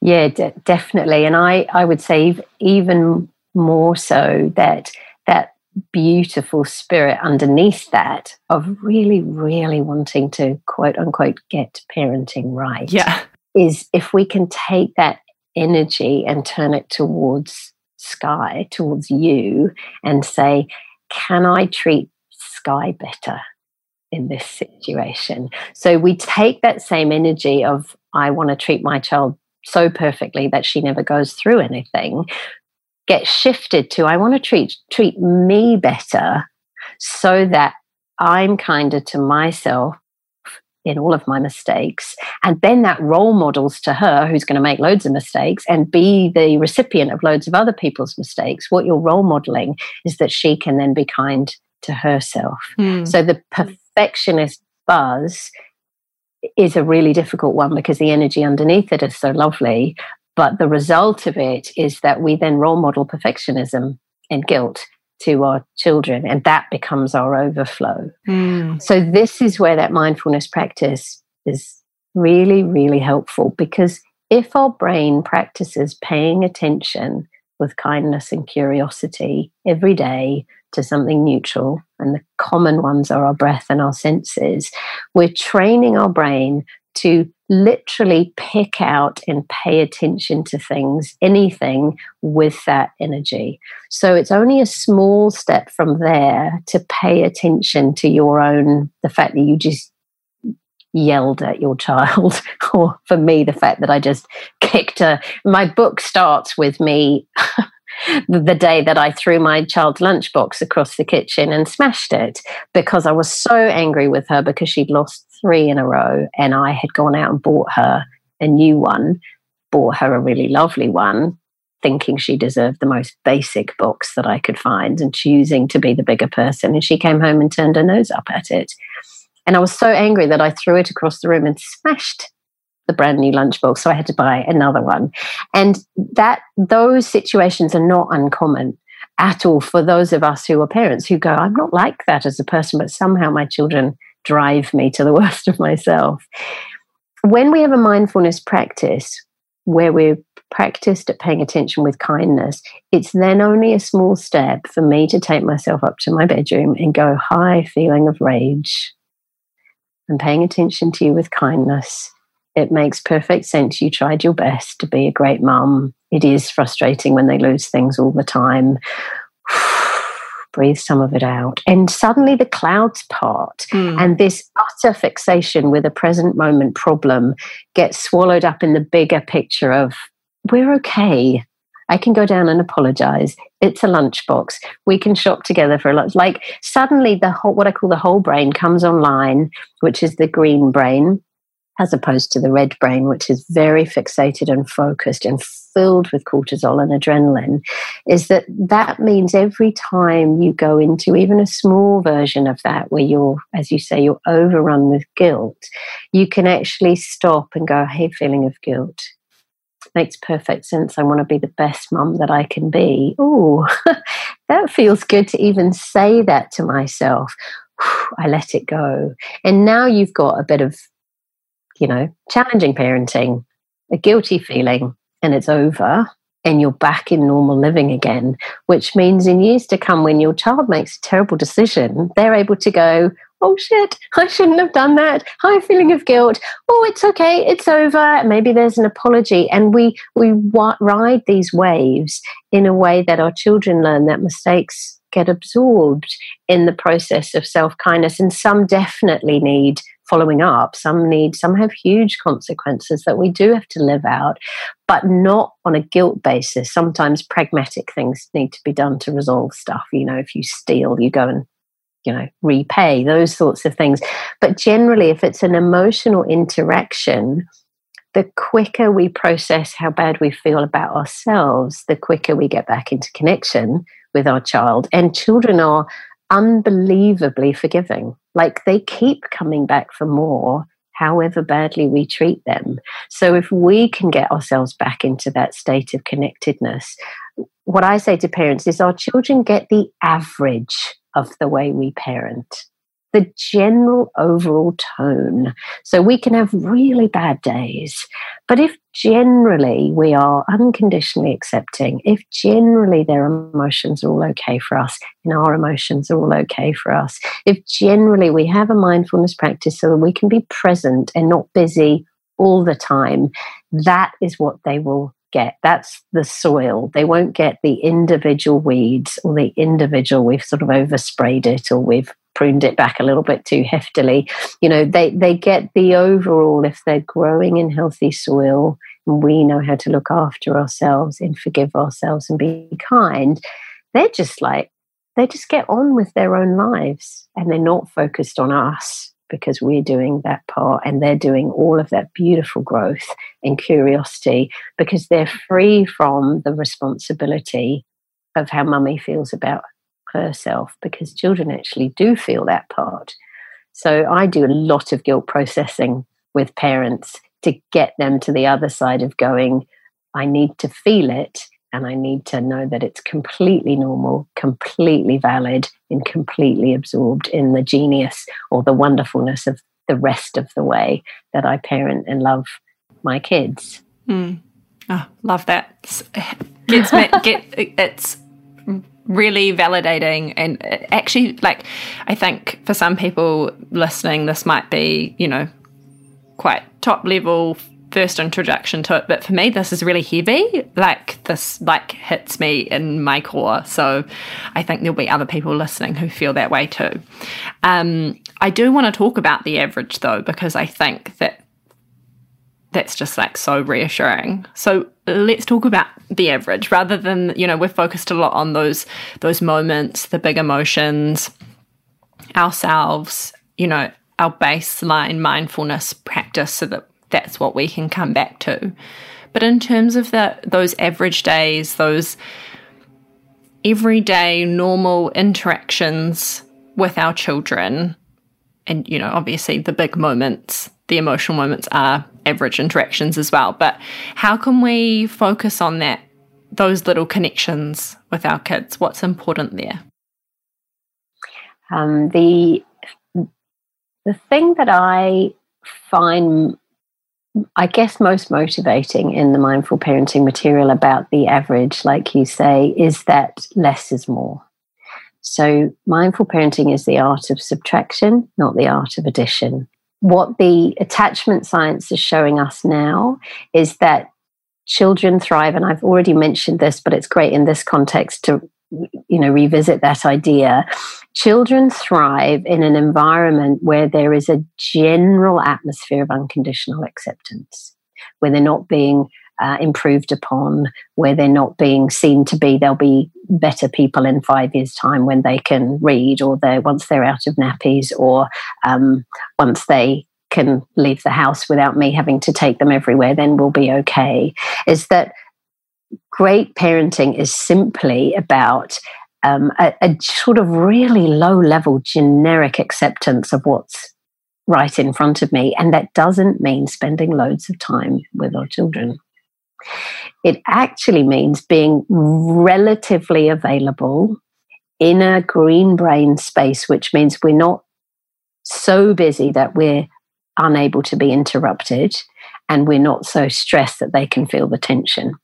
Speaker 2: Yeah, de- definitely. And I, I would say even more so that that beautiful spirit underneath that of really, really wanting to quote unquote get parenting right.
Speaker 3: Yeah.
Speaker 2: Is if we can take that energy and turn it towards Skye, towards you, and say, can I treat Skye better in this situation? So we take that same energy of, I want to treat my child so perfectly that she never goes through anything get shifted to I want to treat treat me better so that I'm kinder to myself in all of my mistakes. And then that role models to her, who's going to make loads of mistakes and be the recipient of loads of other people's mistakes. What you're role modeling is that she can then be kind to herself. Mm. So the perfectionist buzz is a really difficult one because the energy underneath it is so lovely. But the result of it is that we then role model perfectionism and guilt to our children, and that becomes our overflow. Mm. So, this is where that mindfulness practice is really, really helpful because if our brain practices paying attention with kindness and curiosity every day to something neutral, and the common ones are our breath and our senses, we're training our brain to literally pick out and pay attention to things, anything with that energy. So it's only a small step from there to pay attention to your own, the fact that you just yelled at your child, or for me, the fact that I just kicked her. My book starts with me. the day that I threw my child's lunchbox across the kitchen and smashed it because I was so angry with her because she'd lost three in a row, and I had gone out and bought her a new one, bought her a really lovely one, thinking she deserved the most basic box that I could find and choosing to be the bigger person. And she came home and turned her nose up at it. And I was so angry that I threw it across the room and smashed the brand new lunchbox. So I had to buy another one. And that those situations are not uncommon at all for those of us who are parents who go, I'm not like that as a person, but somehow my children drive me to the worst of myself. When we have a mindfulness practice where we're practiced at paying attention with kindness, it's then only a small step for me to take myself up to my bedroom and go, Hi, feeling of rage. I'm paying attention to you with kindness. It makes perfect sense. You tried your best to be a great mum. It is frustrating when they lose things all the time breathe some of it out. And suddenly the clouds part, mm. and this utter fixation with a present moment problem gets swallowed up in the bigger picture of we're okay. I can go down and apologize. It's a lunchbox. We can shop together for a lunch. Like suddenly the whole, what I call the whole brain comes online, which is the green brain as opposed to the red brain, which is very fixated and focused and filled with cortisol and adrenaline, is that that means every time you go into even a small version of that, where you're, as you say, you're overrun with guilt, you can actually stop and go, hey, feeling of guilt. Makes perfect sense. I want to be the best mum that I can be. Oh, that feels good to even say that to myself. I let it go. And now you've got a bit of you know, challenging parenting, a guilty feeling, and it's over and you're back in normal living again, which means in years to come, when your child makes a terrible decision, they're able to go, Oh shit, I shouldn't have done that. High feeling of guilt. Oh, it's okay, it's over. Maybe there's an apology. And we, we ride these waves in a way that our children learn that mistakes get absorbed in the process of self kindness. And some definitely need following up. Some need, some have huge consequences that we do have to live out, but not on a guilt basis. Sometimes pragmatic things need to be done to resolve stuff. You know, if you steal, you go and you know repay those sorts of things but generally if it's an emotional interaction the quicker we process how bad we feel about ourselves the quicker we get back into connection with our child and children are unbelievably forgiving. Like they keep coming back for more, however badly we treat them. So if we can get ourselves back into that state of connectedness, what I say to parents is our children get the average of the way we parent the general overall tone. So we can have really bad days. But if generally we are unconditionally accepting, if generally their emotions are all okay for us, and our emotions are all okay for us, if generally we have a mindfulness practice so that we can be present and not busy all the time, that is what they will get. That's the soil. They won't get the individual weeds or the individual, we've sort of oversprayed it or we've pruned it back a little bit too heftily. You know, they, they get the overall, if they're growing in healthy soil, and we know how to look after ourselves and forgive ourselves and be kind, they're just like, they just get on with their own lives and they're not focused on us because we're doing that part and they're doing all of that beautiful growth and curiosity because they're free from the responsibility of how mummy feels about herself because children actually do feel that part. So I do a lot of guilt processing with parents to get them to the other side of going, I need to feel it and I need to know that it's completely normal, completely valid, and completely absorbed in the genius or the wonderfulness of the rest of the way that I parent and love my kids.
Speaker 3: Mm. Oh, love that. Gets eh, me, get, eh, it's really validating and actually like i think for some people listening this might be you know quite top level first introduction to it but for me this is really heavy. Like this like hits me in my core. So i think there'll be other people listening who feel that way too. Um, i do want to talk about the average though because i think that that's just like so reassuring. So let's talk about the average rather than, you know, we're focused a lot on those those moments, the big emotions, ourselves, you know, our baseline mindfulness practice so that that's what we can come back to. But in terms of the those average days, those everyday normal interactions with our children and you know, obviously the big moments, the emotional moments are average interactions as well. But how can we focus on that, those little connections with our kids? What's important there?
Speaker 2: Um, the the thing that I find, I guess, most motivating in the mindful parenting material about the average, like you say, is that less is more. So, mindful parenting is the art of subtraction, not the art of addition what the attachment science is showing us now is that children thrive and i've already mentioned this but it's great in this context to you know revisit that idea. Children thrive in an environment where there is a general atmosphere of unconditional acceptance where they're not being uh, improved upon, where they're not being seen to be, they'll be better people in five years' time when they can read, or they once they're out of nappies, or um, once they can leave the house without me having to take them everywhere, then we'll be okay. Is that great parenting is simply about um, a, a sort of really low level generic acceptance of what's right in front of me. And that doesn't mean spending loads of time with our children. It actually means being relatively available in a green brain space, which means we're not so busy that we're unable to be interrupted and we're not so stressed that they can feel the tension.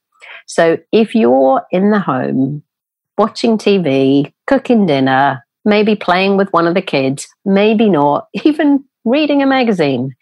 Speaker 2: So if you're in the home watching TV, cooking dinner, maybe playing with one of the kids, maybe not, even reading a magazine,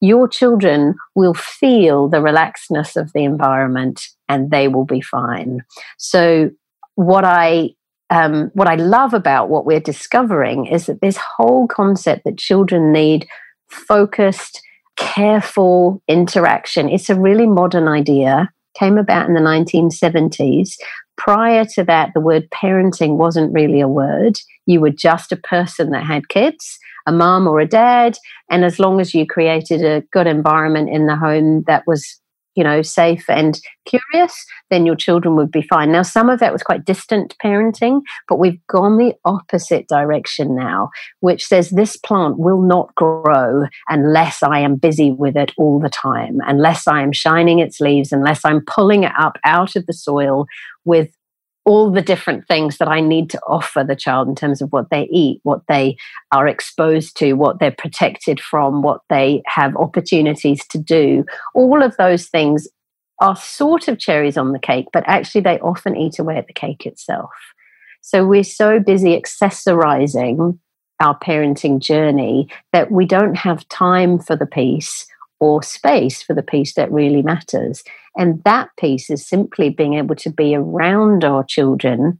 Speaker 2: your children will feel the relaxedness of the environment and they will be fine. So, what I um, what I love about what we're discovering is that this whole concept that children need focused, careful interaction. It's a really modern idea. Came about in the 1970s. Prior to that, the word parenting wasn't really a word. You were just a person that had kids a mom or a dad. And as long as you created a good environment in the home that was, you know, safe and curious, then your children would be fine. Now, some of that was quite distant parenting, but we've gone the opposite direction now, which says this plant will not grow unless I am busy with it all the time, unless I am shining its leaves, unless I'm pulling it up out of the soil with all the different things that I need to offer the child in terms of what they eat, what they are exposed to, what they're protected from, what they have opportunities to do. All of those things are sort of cherries on the cake, but actually they often eat away at the cake itself. So we're so busy accessorizing our parenting journey that we don't have time for the piece or space for the piece that really matters. And that piece is simply being able to be around our children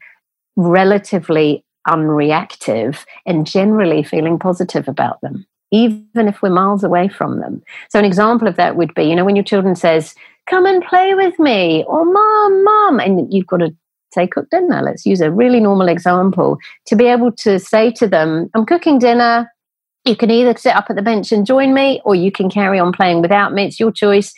Speaker 2: relatively unreactive and generally feeling positive about them even if we're miles away from them. So an example of that would be you know when your children says come and play with me or mom mom and you've got to say cook dinner. Let's use a really normal example. To be able to say to them i'm cooking dinner you can either sit up at the bench and join me or you can carry on playing without me it's your choice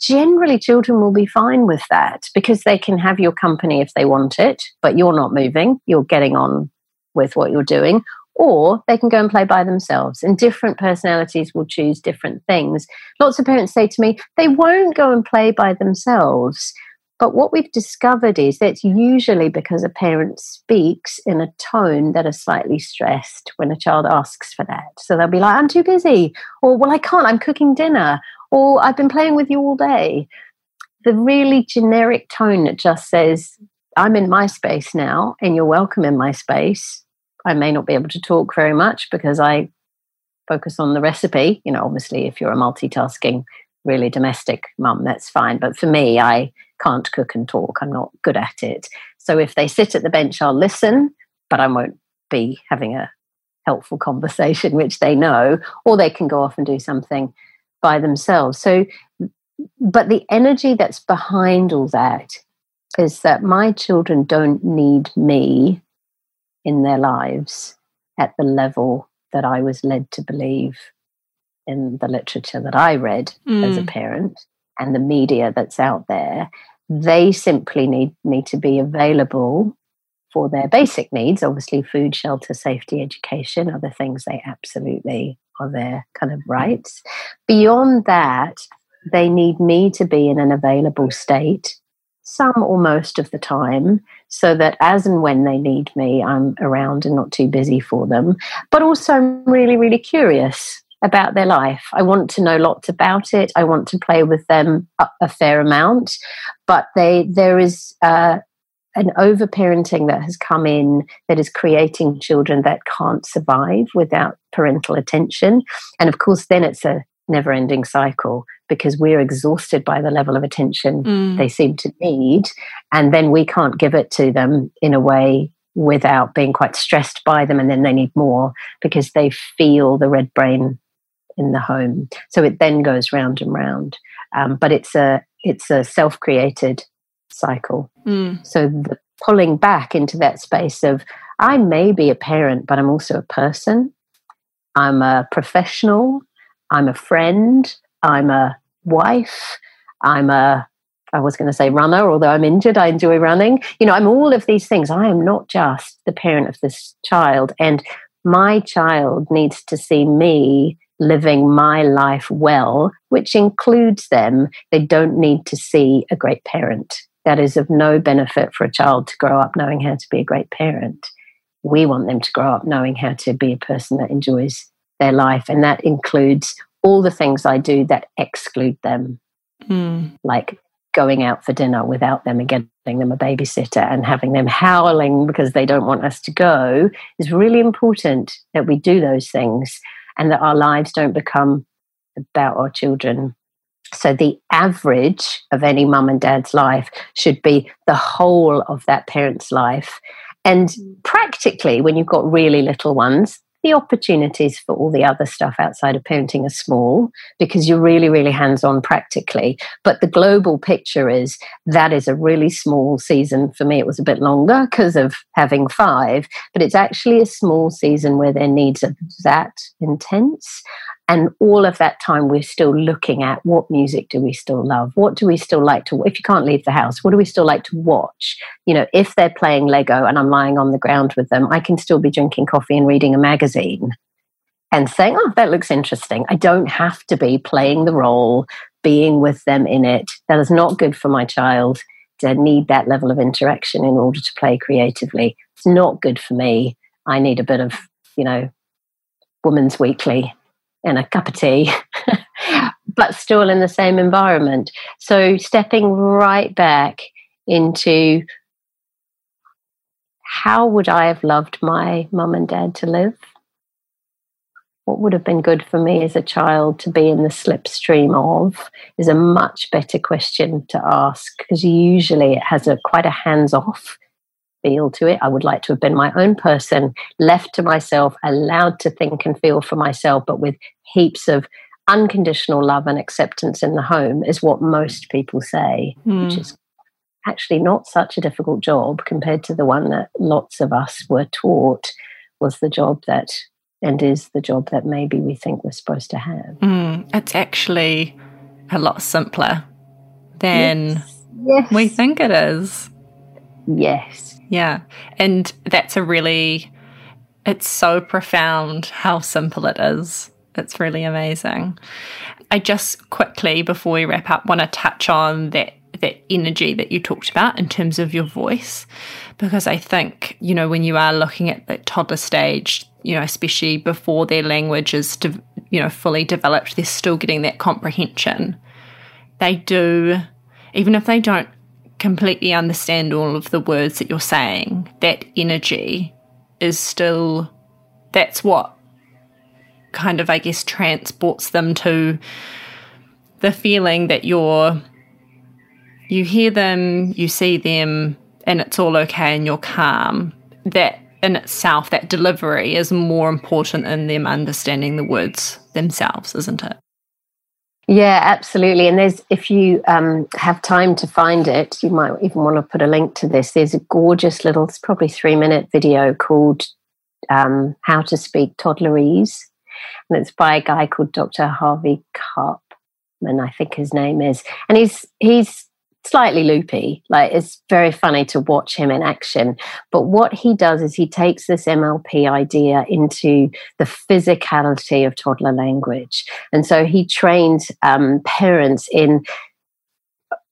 Speaker 2: generally children will be fine with that because they can have your company if they want it, but you're not moving, you're getting on with what you're doing, or they can go and play by themselves. And different personalities will choose different things. Lots of parents say to me, they won't go and play by themselves. But what we've discovered is that it's usually because a parent speaks in a tone that is slightly stressed when a child asks for that. So they'll be like, I'm too busy, or well, I can't, I'm cooking dinner, or I've been playing with you all day. The really generic tone that just says, I'm in my space now and you're welcome in my space. I may not be able to talk very much because I focus on the recipe. You know, obviously, if you're a multitasking, really domestic mum, that's fine. But for me, I can't cook and talk. I'm not good at it. So if they sit at the bench, I'll listen, but I won't be having a helpful conversation, which they know, or they can go off and do something by themselves. So, but the energy that's behind all that is that my children don't need me in their lives at the level that I was led to believe in the literature that I read mm. as a mm. parent and the media that's out there. They simply need me to be available for their basic needs obviously, food, shelter, safety, education, other things they absolutely are their kind of rights. Beyond that, they need me to be in an available state, some or most of the time, so that as and when they need me, I'm around and not too busy for them. But also, I'm really, really curious about their life. I want to know lots about it. I want to play with them a, a fair amount, but they there is uh, an overparenting that has come in that is creating children that can't survive without parental attention. And of course, then it's a never ending cycle because we're exhausted by the level of attention mm. they seem to need. And then we can't give it to them in a way without being quite stressed by them. And then they need more because they feel the red brain in the home. So it then goes round and round. Um, but it's a it's a self created cycle. Mm. So the pulling back into that space of I may be a parent, but I'm also a person. I'm a professional. I'm a friend. I'm a wife. I'm a I was going to say runner, although I'm injured, I enjoy running. You know, I'm all of these things. I am not just the parent of this child. And my child needs to see me living my life well, which includes them. They don't need to see a great parent that is of no benefit for a child to grow up knowing how to be a great parent. We want them to grow up knowing how to be a person that enjoys their life. And that includes all the things I do that exclude them, mm. like going out for dinner without them and getting them a babysitter and having them howling because they don't want us to go is really important that we do those things and that our lives don't become about our children so the average of any mum and dad's life should be the whole of that parent's life. And mm. practically, when you've got really little ones, the opportunities for all the other stuff outside of parenting are small because you're really, really hands on practically. But the global picture is that is a really small season. For me, it was a bit longer because of having five, but it's actually a small season where their needs are that intense. And all of that time, we're still looking at what music do we still love? What do we still like to, if you can't leave the house, what do we still like to watch? You know, if they're playing Lego and I'm lying on the ground with them, I can still be drinking coffee and reading a magazine and saying, oh, that looks interesting. I don't have to be playing the role, being with them in it. That is not good for my child. uh, need that level of interaction in order to play creatively. It's not good for me. I need a bit of, you know, woman's weekly and a cup of tea, but still in the same environment. So stepping right back into how would I have loved my mum and dad to live? What would have been good for me as a child to be in the slipstream of is a much better question to ask because usually it has a quite a hands off feel to it. I would like to have been my own person, left to myself, allowed to think and feel for myself, but with heaps of unconditional love and acceptance in the home, is what most people say, mm. which hmm. is actually not such a difficult job compared to the one that lots of us were taught was the job that and is the job that maybe we think we're supposed to have.
Speaker 3: Mm, it's actually a lot simpler than yes. Yes. we think it is.
Speaker 2: Yes.
Speaker 3: Yeah. And that's a really, it's so profound how simple it is. It's really amazing. I just quickly, before we wrap up, want to touch on that that energy that you talked about in terms of your voice because i think you know when you are looking at the toddler stage you know especially before their language is de- you know fully developed they're still getting that comprehension they do even if they don't completely understand all of the words that you're saying that energy is still that's what kind of i guess transports them to the feeling that you're you hear them, you see them, and it's all okay and you're calm, that in itself, that delivery is more important than them understanding the words themselves, isn't it?
Speaker 2: Yeah, absolutely. And there's, if you um, have time to find it, you might even want to put a link to this. There's a gorgeous little, it's probably three minute video called um, How to Speak Toddlerese. And it's by a guy called Dr. Harvey Karpman, I think his name is. And he's, he's, slightly loopy. Like it's very funny to watch him in action. But what he does is he takes this MLP idea into the physicality of toddler language. And so he trains um, parents in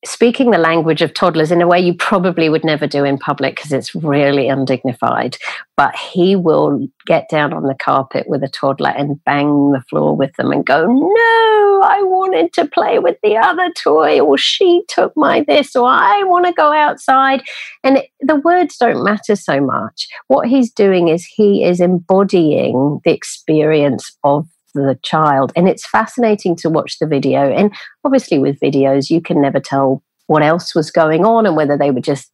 Speaker 2: speaking the language of toddlers in a way you probably would never do in public because it's really undignified. But he will get down on the carpet with a toddler and bang the floor with them and go, No, I wanted to play with the other toy, or she took my this, or I want to go outside. And it, the words don't matter so much. What he's doing is he is embodying the experience of the child. And it's fascinating to watch the video. And obviously, with videos, you can never tell what else was going on and whether they were just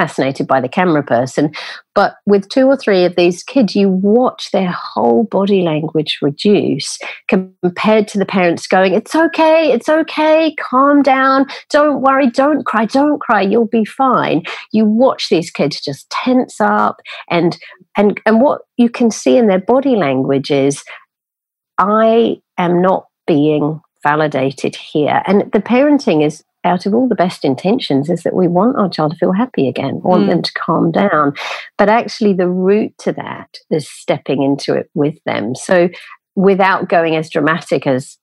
Speaker 2: fascinated by the camera person. But with two or three of these kids, you watch their whole body language reduce compared to the parents going, It's okay, it's okay, calm down, don't worry, don't cry, don't cry, you'll be fine. You watch these kids just tense up and and and what you can see in their body language is I am not being validated here. And the parenting is out of all the best intentions is that we want our child to feel happy again, want mm. them to calm down. But actually, the route to that is stepping into it with them. So, without going as dramatic as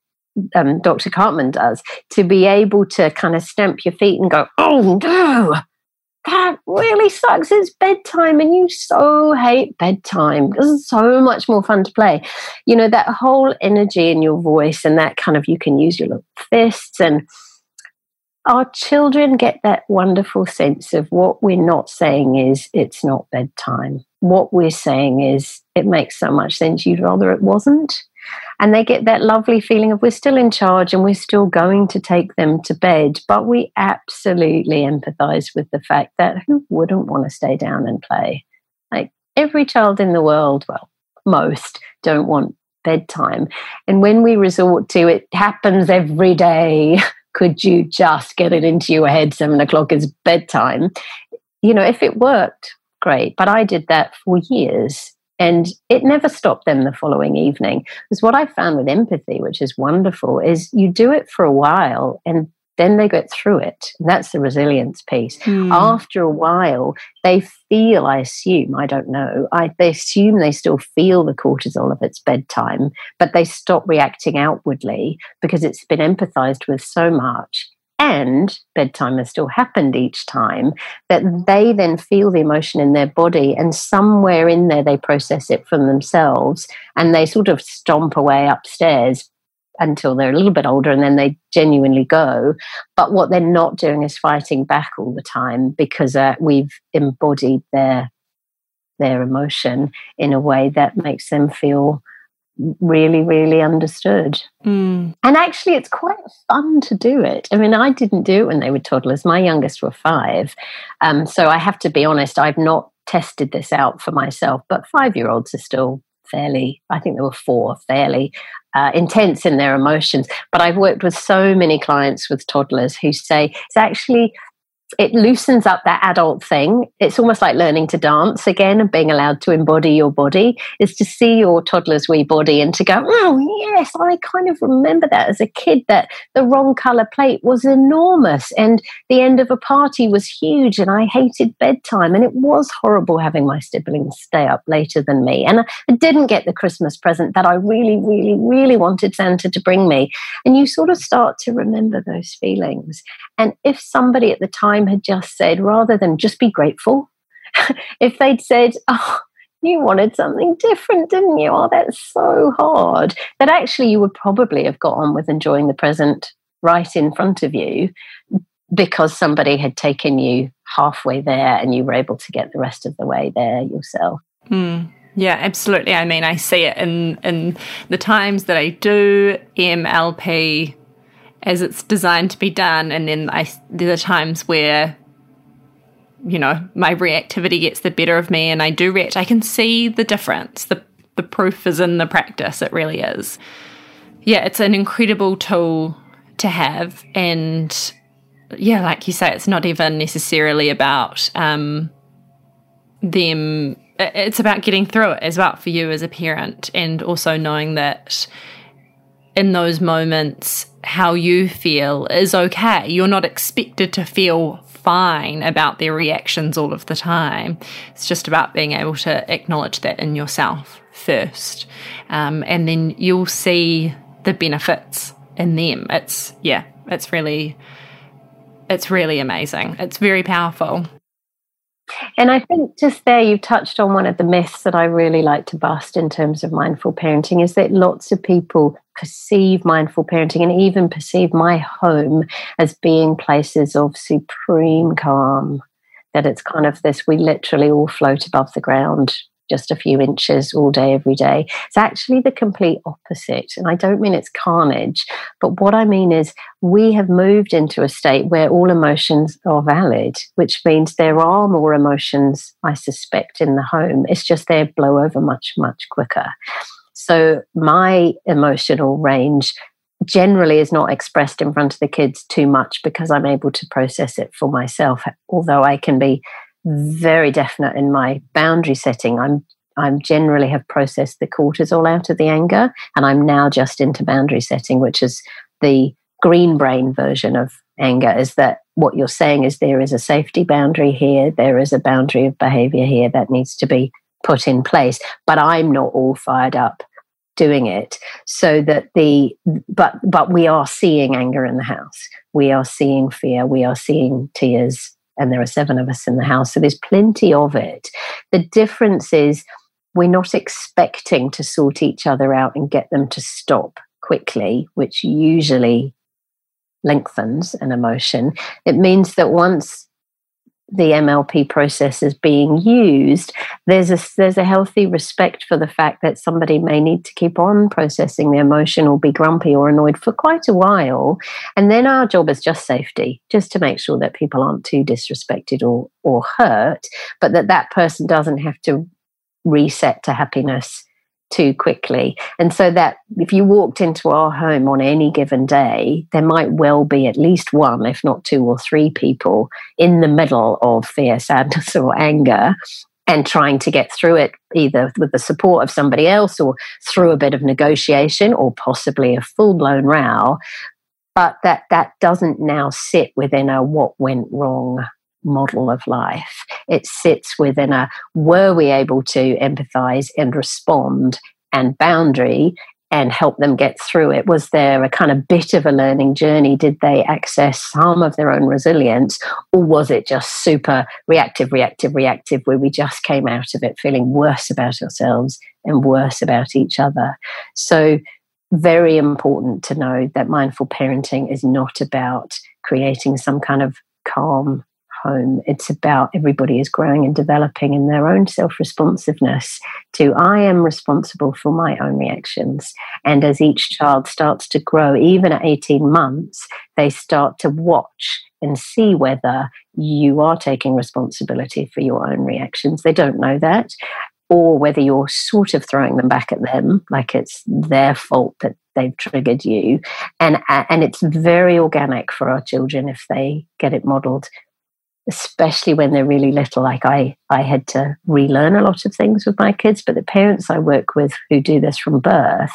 Speaker 2: um, Dr. Cartman does, to be able to kind of stamp your feet and go, oh no, that really sucks. It's bedtime and you so hate bedtime. This is so much more fun to play. You know, that whole energy in your voice and that kind of you can use your little fists and our children get that wonderful sense of what we're not saying is it's not bedtime. What we're saying is it makes so much sense you'd rather it wasn't. And they get that lovely feeling of we're still in charge and we're still going to take them to bed. But we absolutely empathize with the fact that who wouldn't want to stay down and play? Like every child in the world, well, most don't want bedtime. And when we resort to it happens every day, could you just get it into your head seven o'clock is bedtime? You know, if it worked, great. But I did that for years and it never stopped them the following evening. Because what I found with empathy, which is wonderful, is you do it for a while and then they get through it. And that's the resilience piece. Mm. After a while, they feel, I assume, I don't know, I, they assume they still feel the cortisol of its bedtime, but they stop reacting outwardly because it's been empathized with so much. and bedtime has still happened each time, that they then feel the emotion in their body and somewhere in there they process it from themselves and they sort of stomp away upstairs until they're a little bit older and then they genuinely go. But what they're not doing is fighting back all the time because uh, we've embodied their their emotion in a way that makes them feel really, really understood. Mm. And actually, it's quite fun to do it. I mean, I didn't do it when they were toddlers. My youngest were five. Um, so I have to be honest, I've not tested this out for myself, but five year olds are still fairly, I think there were four, fairly uh, intense in their emotions. But I've worked with so many clients with toddlers who say it's actually it loosens up that adult thing. It's almost like learning to dance again and being allowed to embody your body is to see your toddler's wee body and to go, oh, yes, I kind of remember that as a kid that the wrong color plate was enormous and the end of a party was huge and I hated bedtime and it was horrible having my siblings stay up later than me. And I didn't get the Christmas present that I really, really, really wanted Santa to bring me. And you sort of start to remember those feelings. And if somebody at the time had just said, rather than just be grateful, if they'd said, oh, you wanted something different, didn't you? Oh, that's so hard. That actually you would probably have got on with enjoying the present right in front of you because somebody had taken you halfway there and you were able to get the rest of the way there yourself.
Speaker 3: Mm. Yeah, absolutely. I mean, I see it in in the times that I do MLP as it's designed to be done, and then I there are times where you know my reactivity gets the better of me, and I do react. I can see the difference. the The proof is in the practice. It really is. Yeah, it's an incredible tool to have, and yeah, like you say, it's not even necessarily about um, them. It's about getting through it. It's about for you as a parent, and also knowing that in those moments, how you feel is okay. You're not expected to feel fine about their reactions all of the time. It's just about being able to acknowledge that in yourself first. Um, and then you'll see the benefits in them. It's, yeah, it's really, it's really amazing. It's very powerful.
Speaker 2: And I think just there you touched on one of the myths that I really like to bust in terms of mindful parenting is that lots of people perceive mindful parenting and even perceive my home as being places of supreme calm. That it's kind of this, we literally all float above the ground just a few inches all day, every day. It's actually the complete opposite. And I don't mean it's carnage, but what I mean is we have moved into a state where all emotions are valid, which means there are more emotions, I suspect, in the home. It's just they blow over much, much quicker. So my emotional range generally is not expressed in front of the kids too much because I'm able to process it for myself, although I can be very definite in my boundary setting. I'm I'm generally have processed the cortisol out of the anger, and I'm now just into boundary setting, which is the green brain version of anger. Is that what you're saying? Is there is a safety boundary here? There is a boundary of behavior here that needs to be put in place, but I'm not all fired up doing it so that the but but we are seeing anger in the house we are seeing fear we are seeing tears and there are seven of us in the house. So there's plenty of it. The difference is we're not expecting to sort each other out and get them to stop quickly, which usually lengthens an emotion. It means that once the MLP process is being used, there's a there's a healthy respect for the fact that somebody may need to keep on processing the emotion or be grumpy or annoyed for quite a while, and then our job is just safety, just to make sure that people aren't too disrespected or or hurt, but that that person doesn't have to reset to happiness too quickly. And so that if you walked into our home on any given day, there might well be at least one, if not two or three people in the middle of fear, sadness, or anger. And trying to get through it either with the support of somebody else or through a bit of negotiation or possibly a full blown row. But that, that doesn't now sit within a what went wrong model of life. It sits within a were we able to empathize and respond and boundary and help them get through it? Was there a kind of bit of a learning journey? Did they access some of their own resilience? Or was it just super reactive, reactive, reactive, where we just came out of it feeling worse about ourselves and worse about each other? So, very important to know that mindful parenting is not about creating some kind of calm home. It's about everybody is growing and developing in their own self responsiveness to I am responsible for my own reactions. And as each child starts to grow, even at 18 months, they start to watch and see whether you are taking responsibility for your own reactions. They don't know that. Or whether you're sort of throwing them back at them, like it's their fault that they've triggered you, and and it's very organic for our children if they get it modelled especially when they're really little. Like I, I had to relearn a lot of things with my kids, but the parents I work with who do this from birth,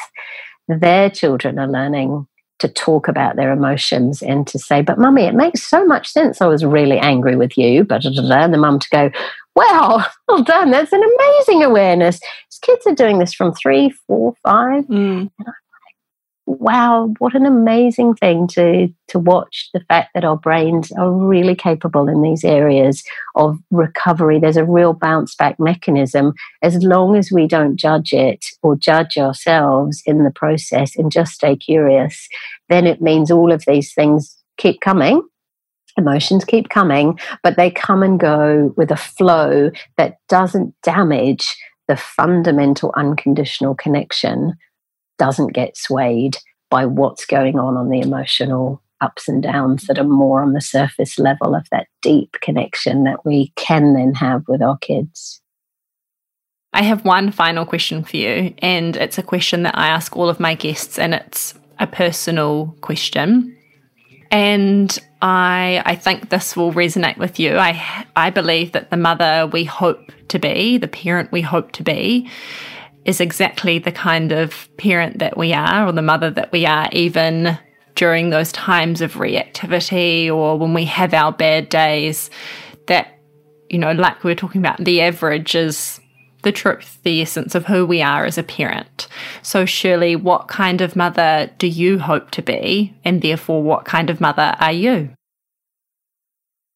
Speaker 2: their children are learning to talk about their emotions and to say, but mummy, it makes so much sense. I was really angry with you, but and the mum to go, wow, well done. That's an amazing awareness. kids are doing this from three, four, five. Mm. And wow, what an amazing thing to to watch the fact that our brains are really capable in these areas of recovery. There's a real bounce back mechanism as long as we don't judge it or judge ourselves in the process and just stay curious, then it means all of these things keep coming. Emotions keep coming, but they come and go with a flow that doesn't damage the fundamental unconditional connection doesn't get swayed by what's going on on the emotional ups and downs that are more on the surface level of that deep connection that we can then have with our kids.
Speaker 3: I have one final question for you, and it's a question that I ask all of my guests, and it's a personal question. And I, I think this will resonate with you. I, I believe that the mother we hope to be, the parent we hope to be, is exactly the kind of parent that we are or the mother that we are, even during those times of reactivity or when we have our bad days. That, you know, like we were talking about, the average is the truth, the essence of who we are as a parent. So, Shirley, what kind of mother do you hope to be? And therefore, what kind of mother are you?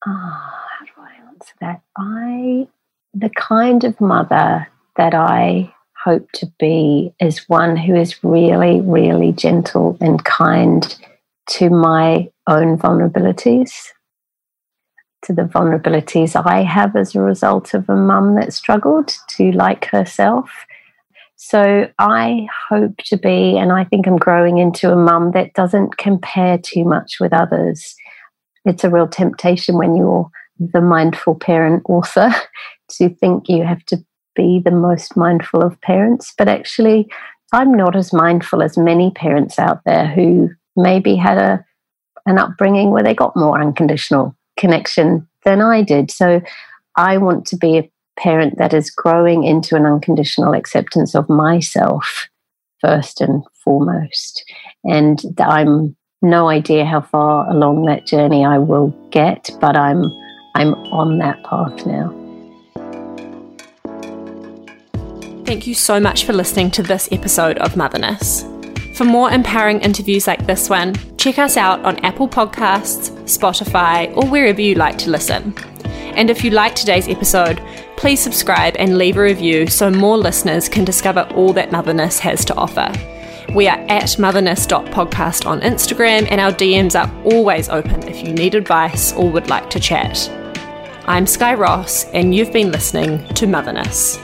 Speaker 2: Oh, how do I answer that? I, the kind of mother that I hope to be is one who is really, really gentle and kind to my own vulnerabilities, to the vulnerabilities I have as a result of a mum that struggled to like herself. So I hope to be, and I think I'm growing into a mum that doesn't compare too much with others. It's a real temptation when you're the mindful parent author to think you have to be the most mindful of parents, but actually, I'm not as mindful as many parents out there who maybe had a an upbringing where they got more unconditional connection than I did. So I want to be a parent that is growing into an unconditional acceptance of myself first and foremost. And I'm no idea how far along that journey I will get, but I'm I'm on that path now.
Speaker 3: Thank you so much for listening to this episode of Motherness. For more empowering interviews like this one, check us out on Apple Podcasts, Spotify, or wherever you like to listen. And if you like today's episode, please subscribe and leave a review so more listeners can discover all that Motherness has to offer. We are at motherness.podcast on Instagram, and our DMs are always open if you need advice or would like to chat. I'm Skye Ross, and you've been listening to Motherness.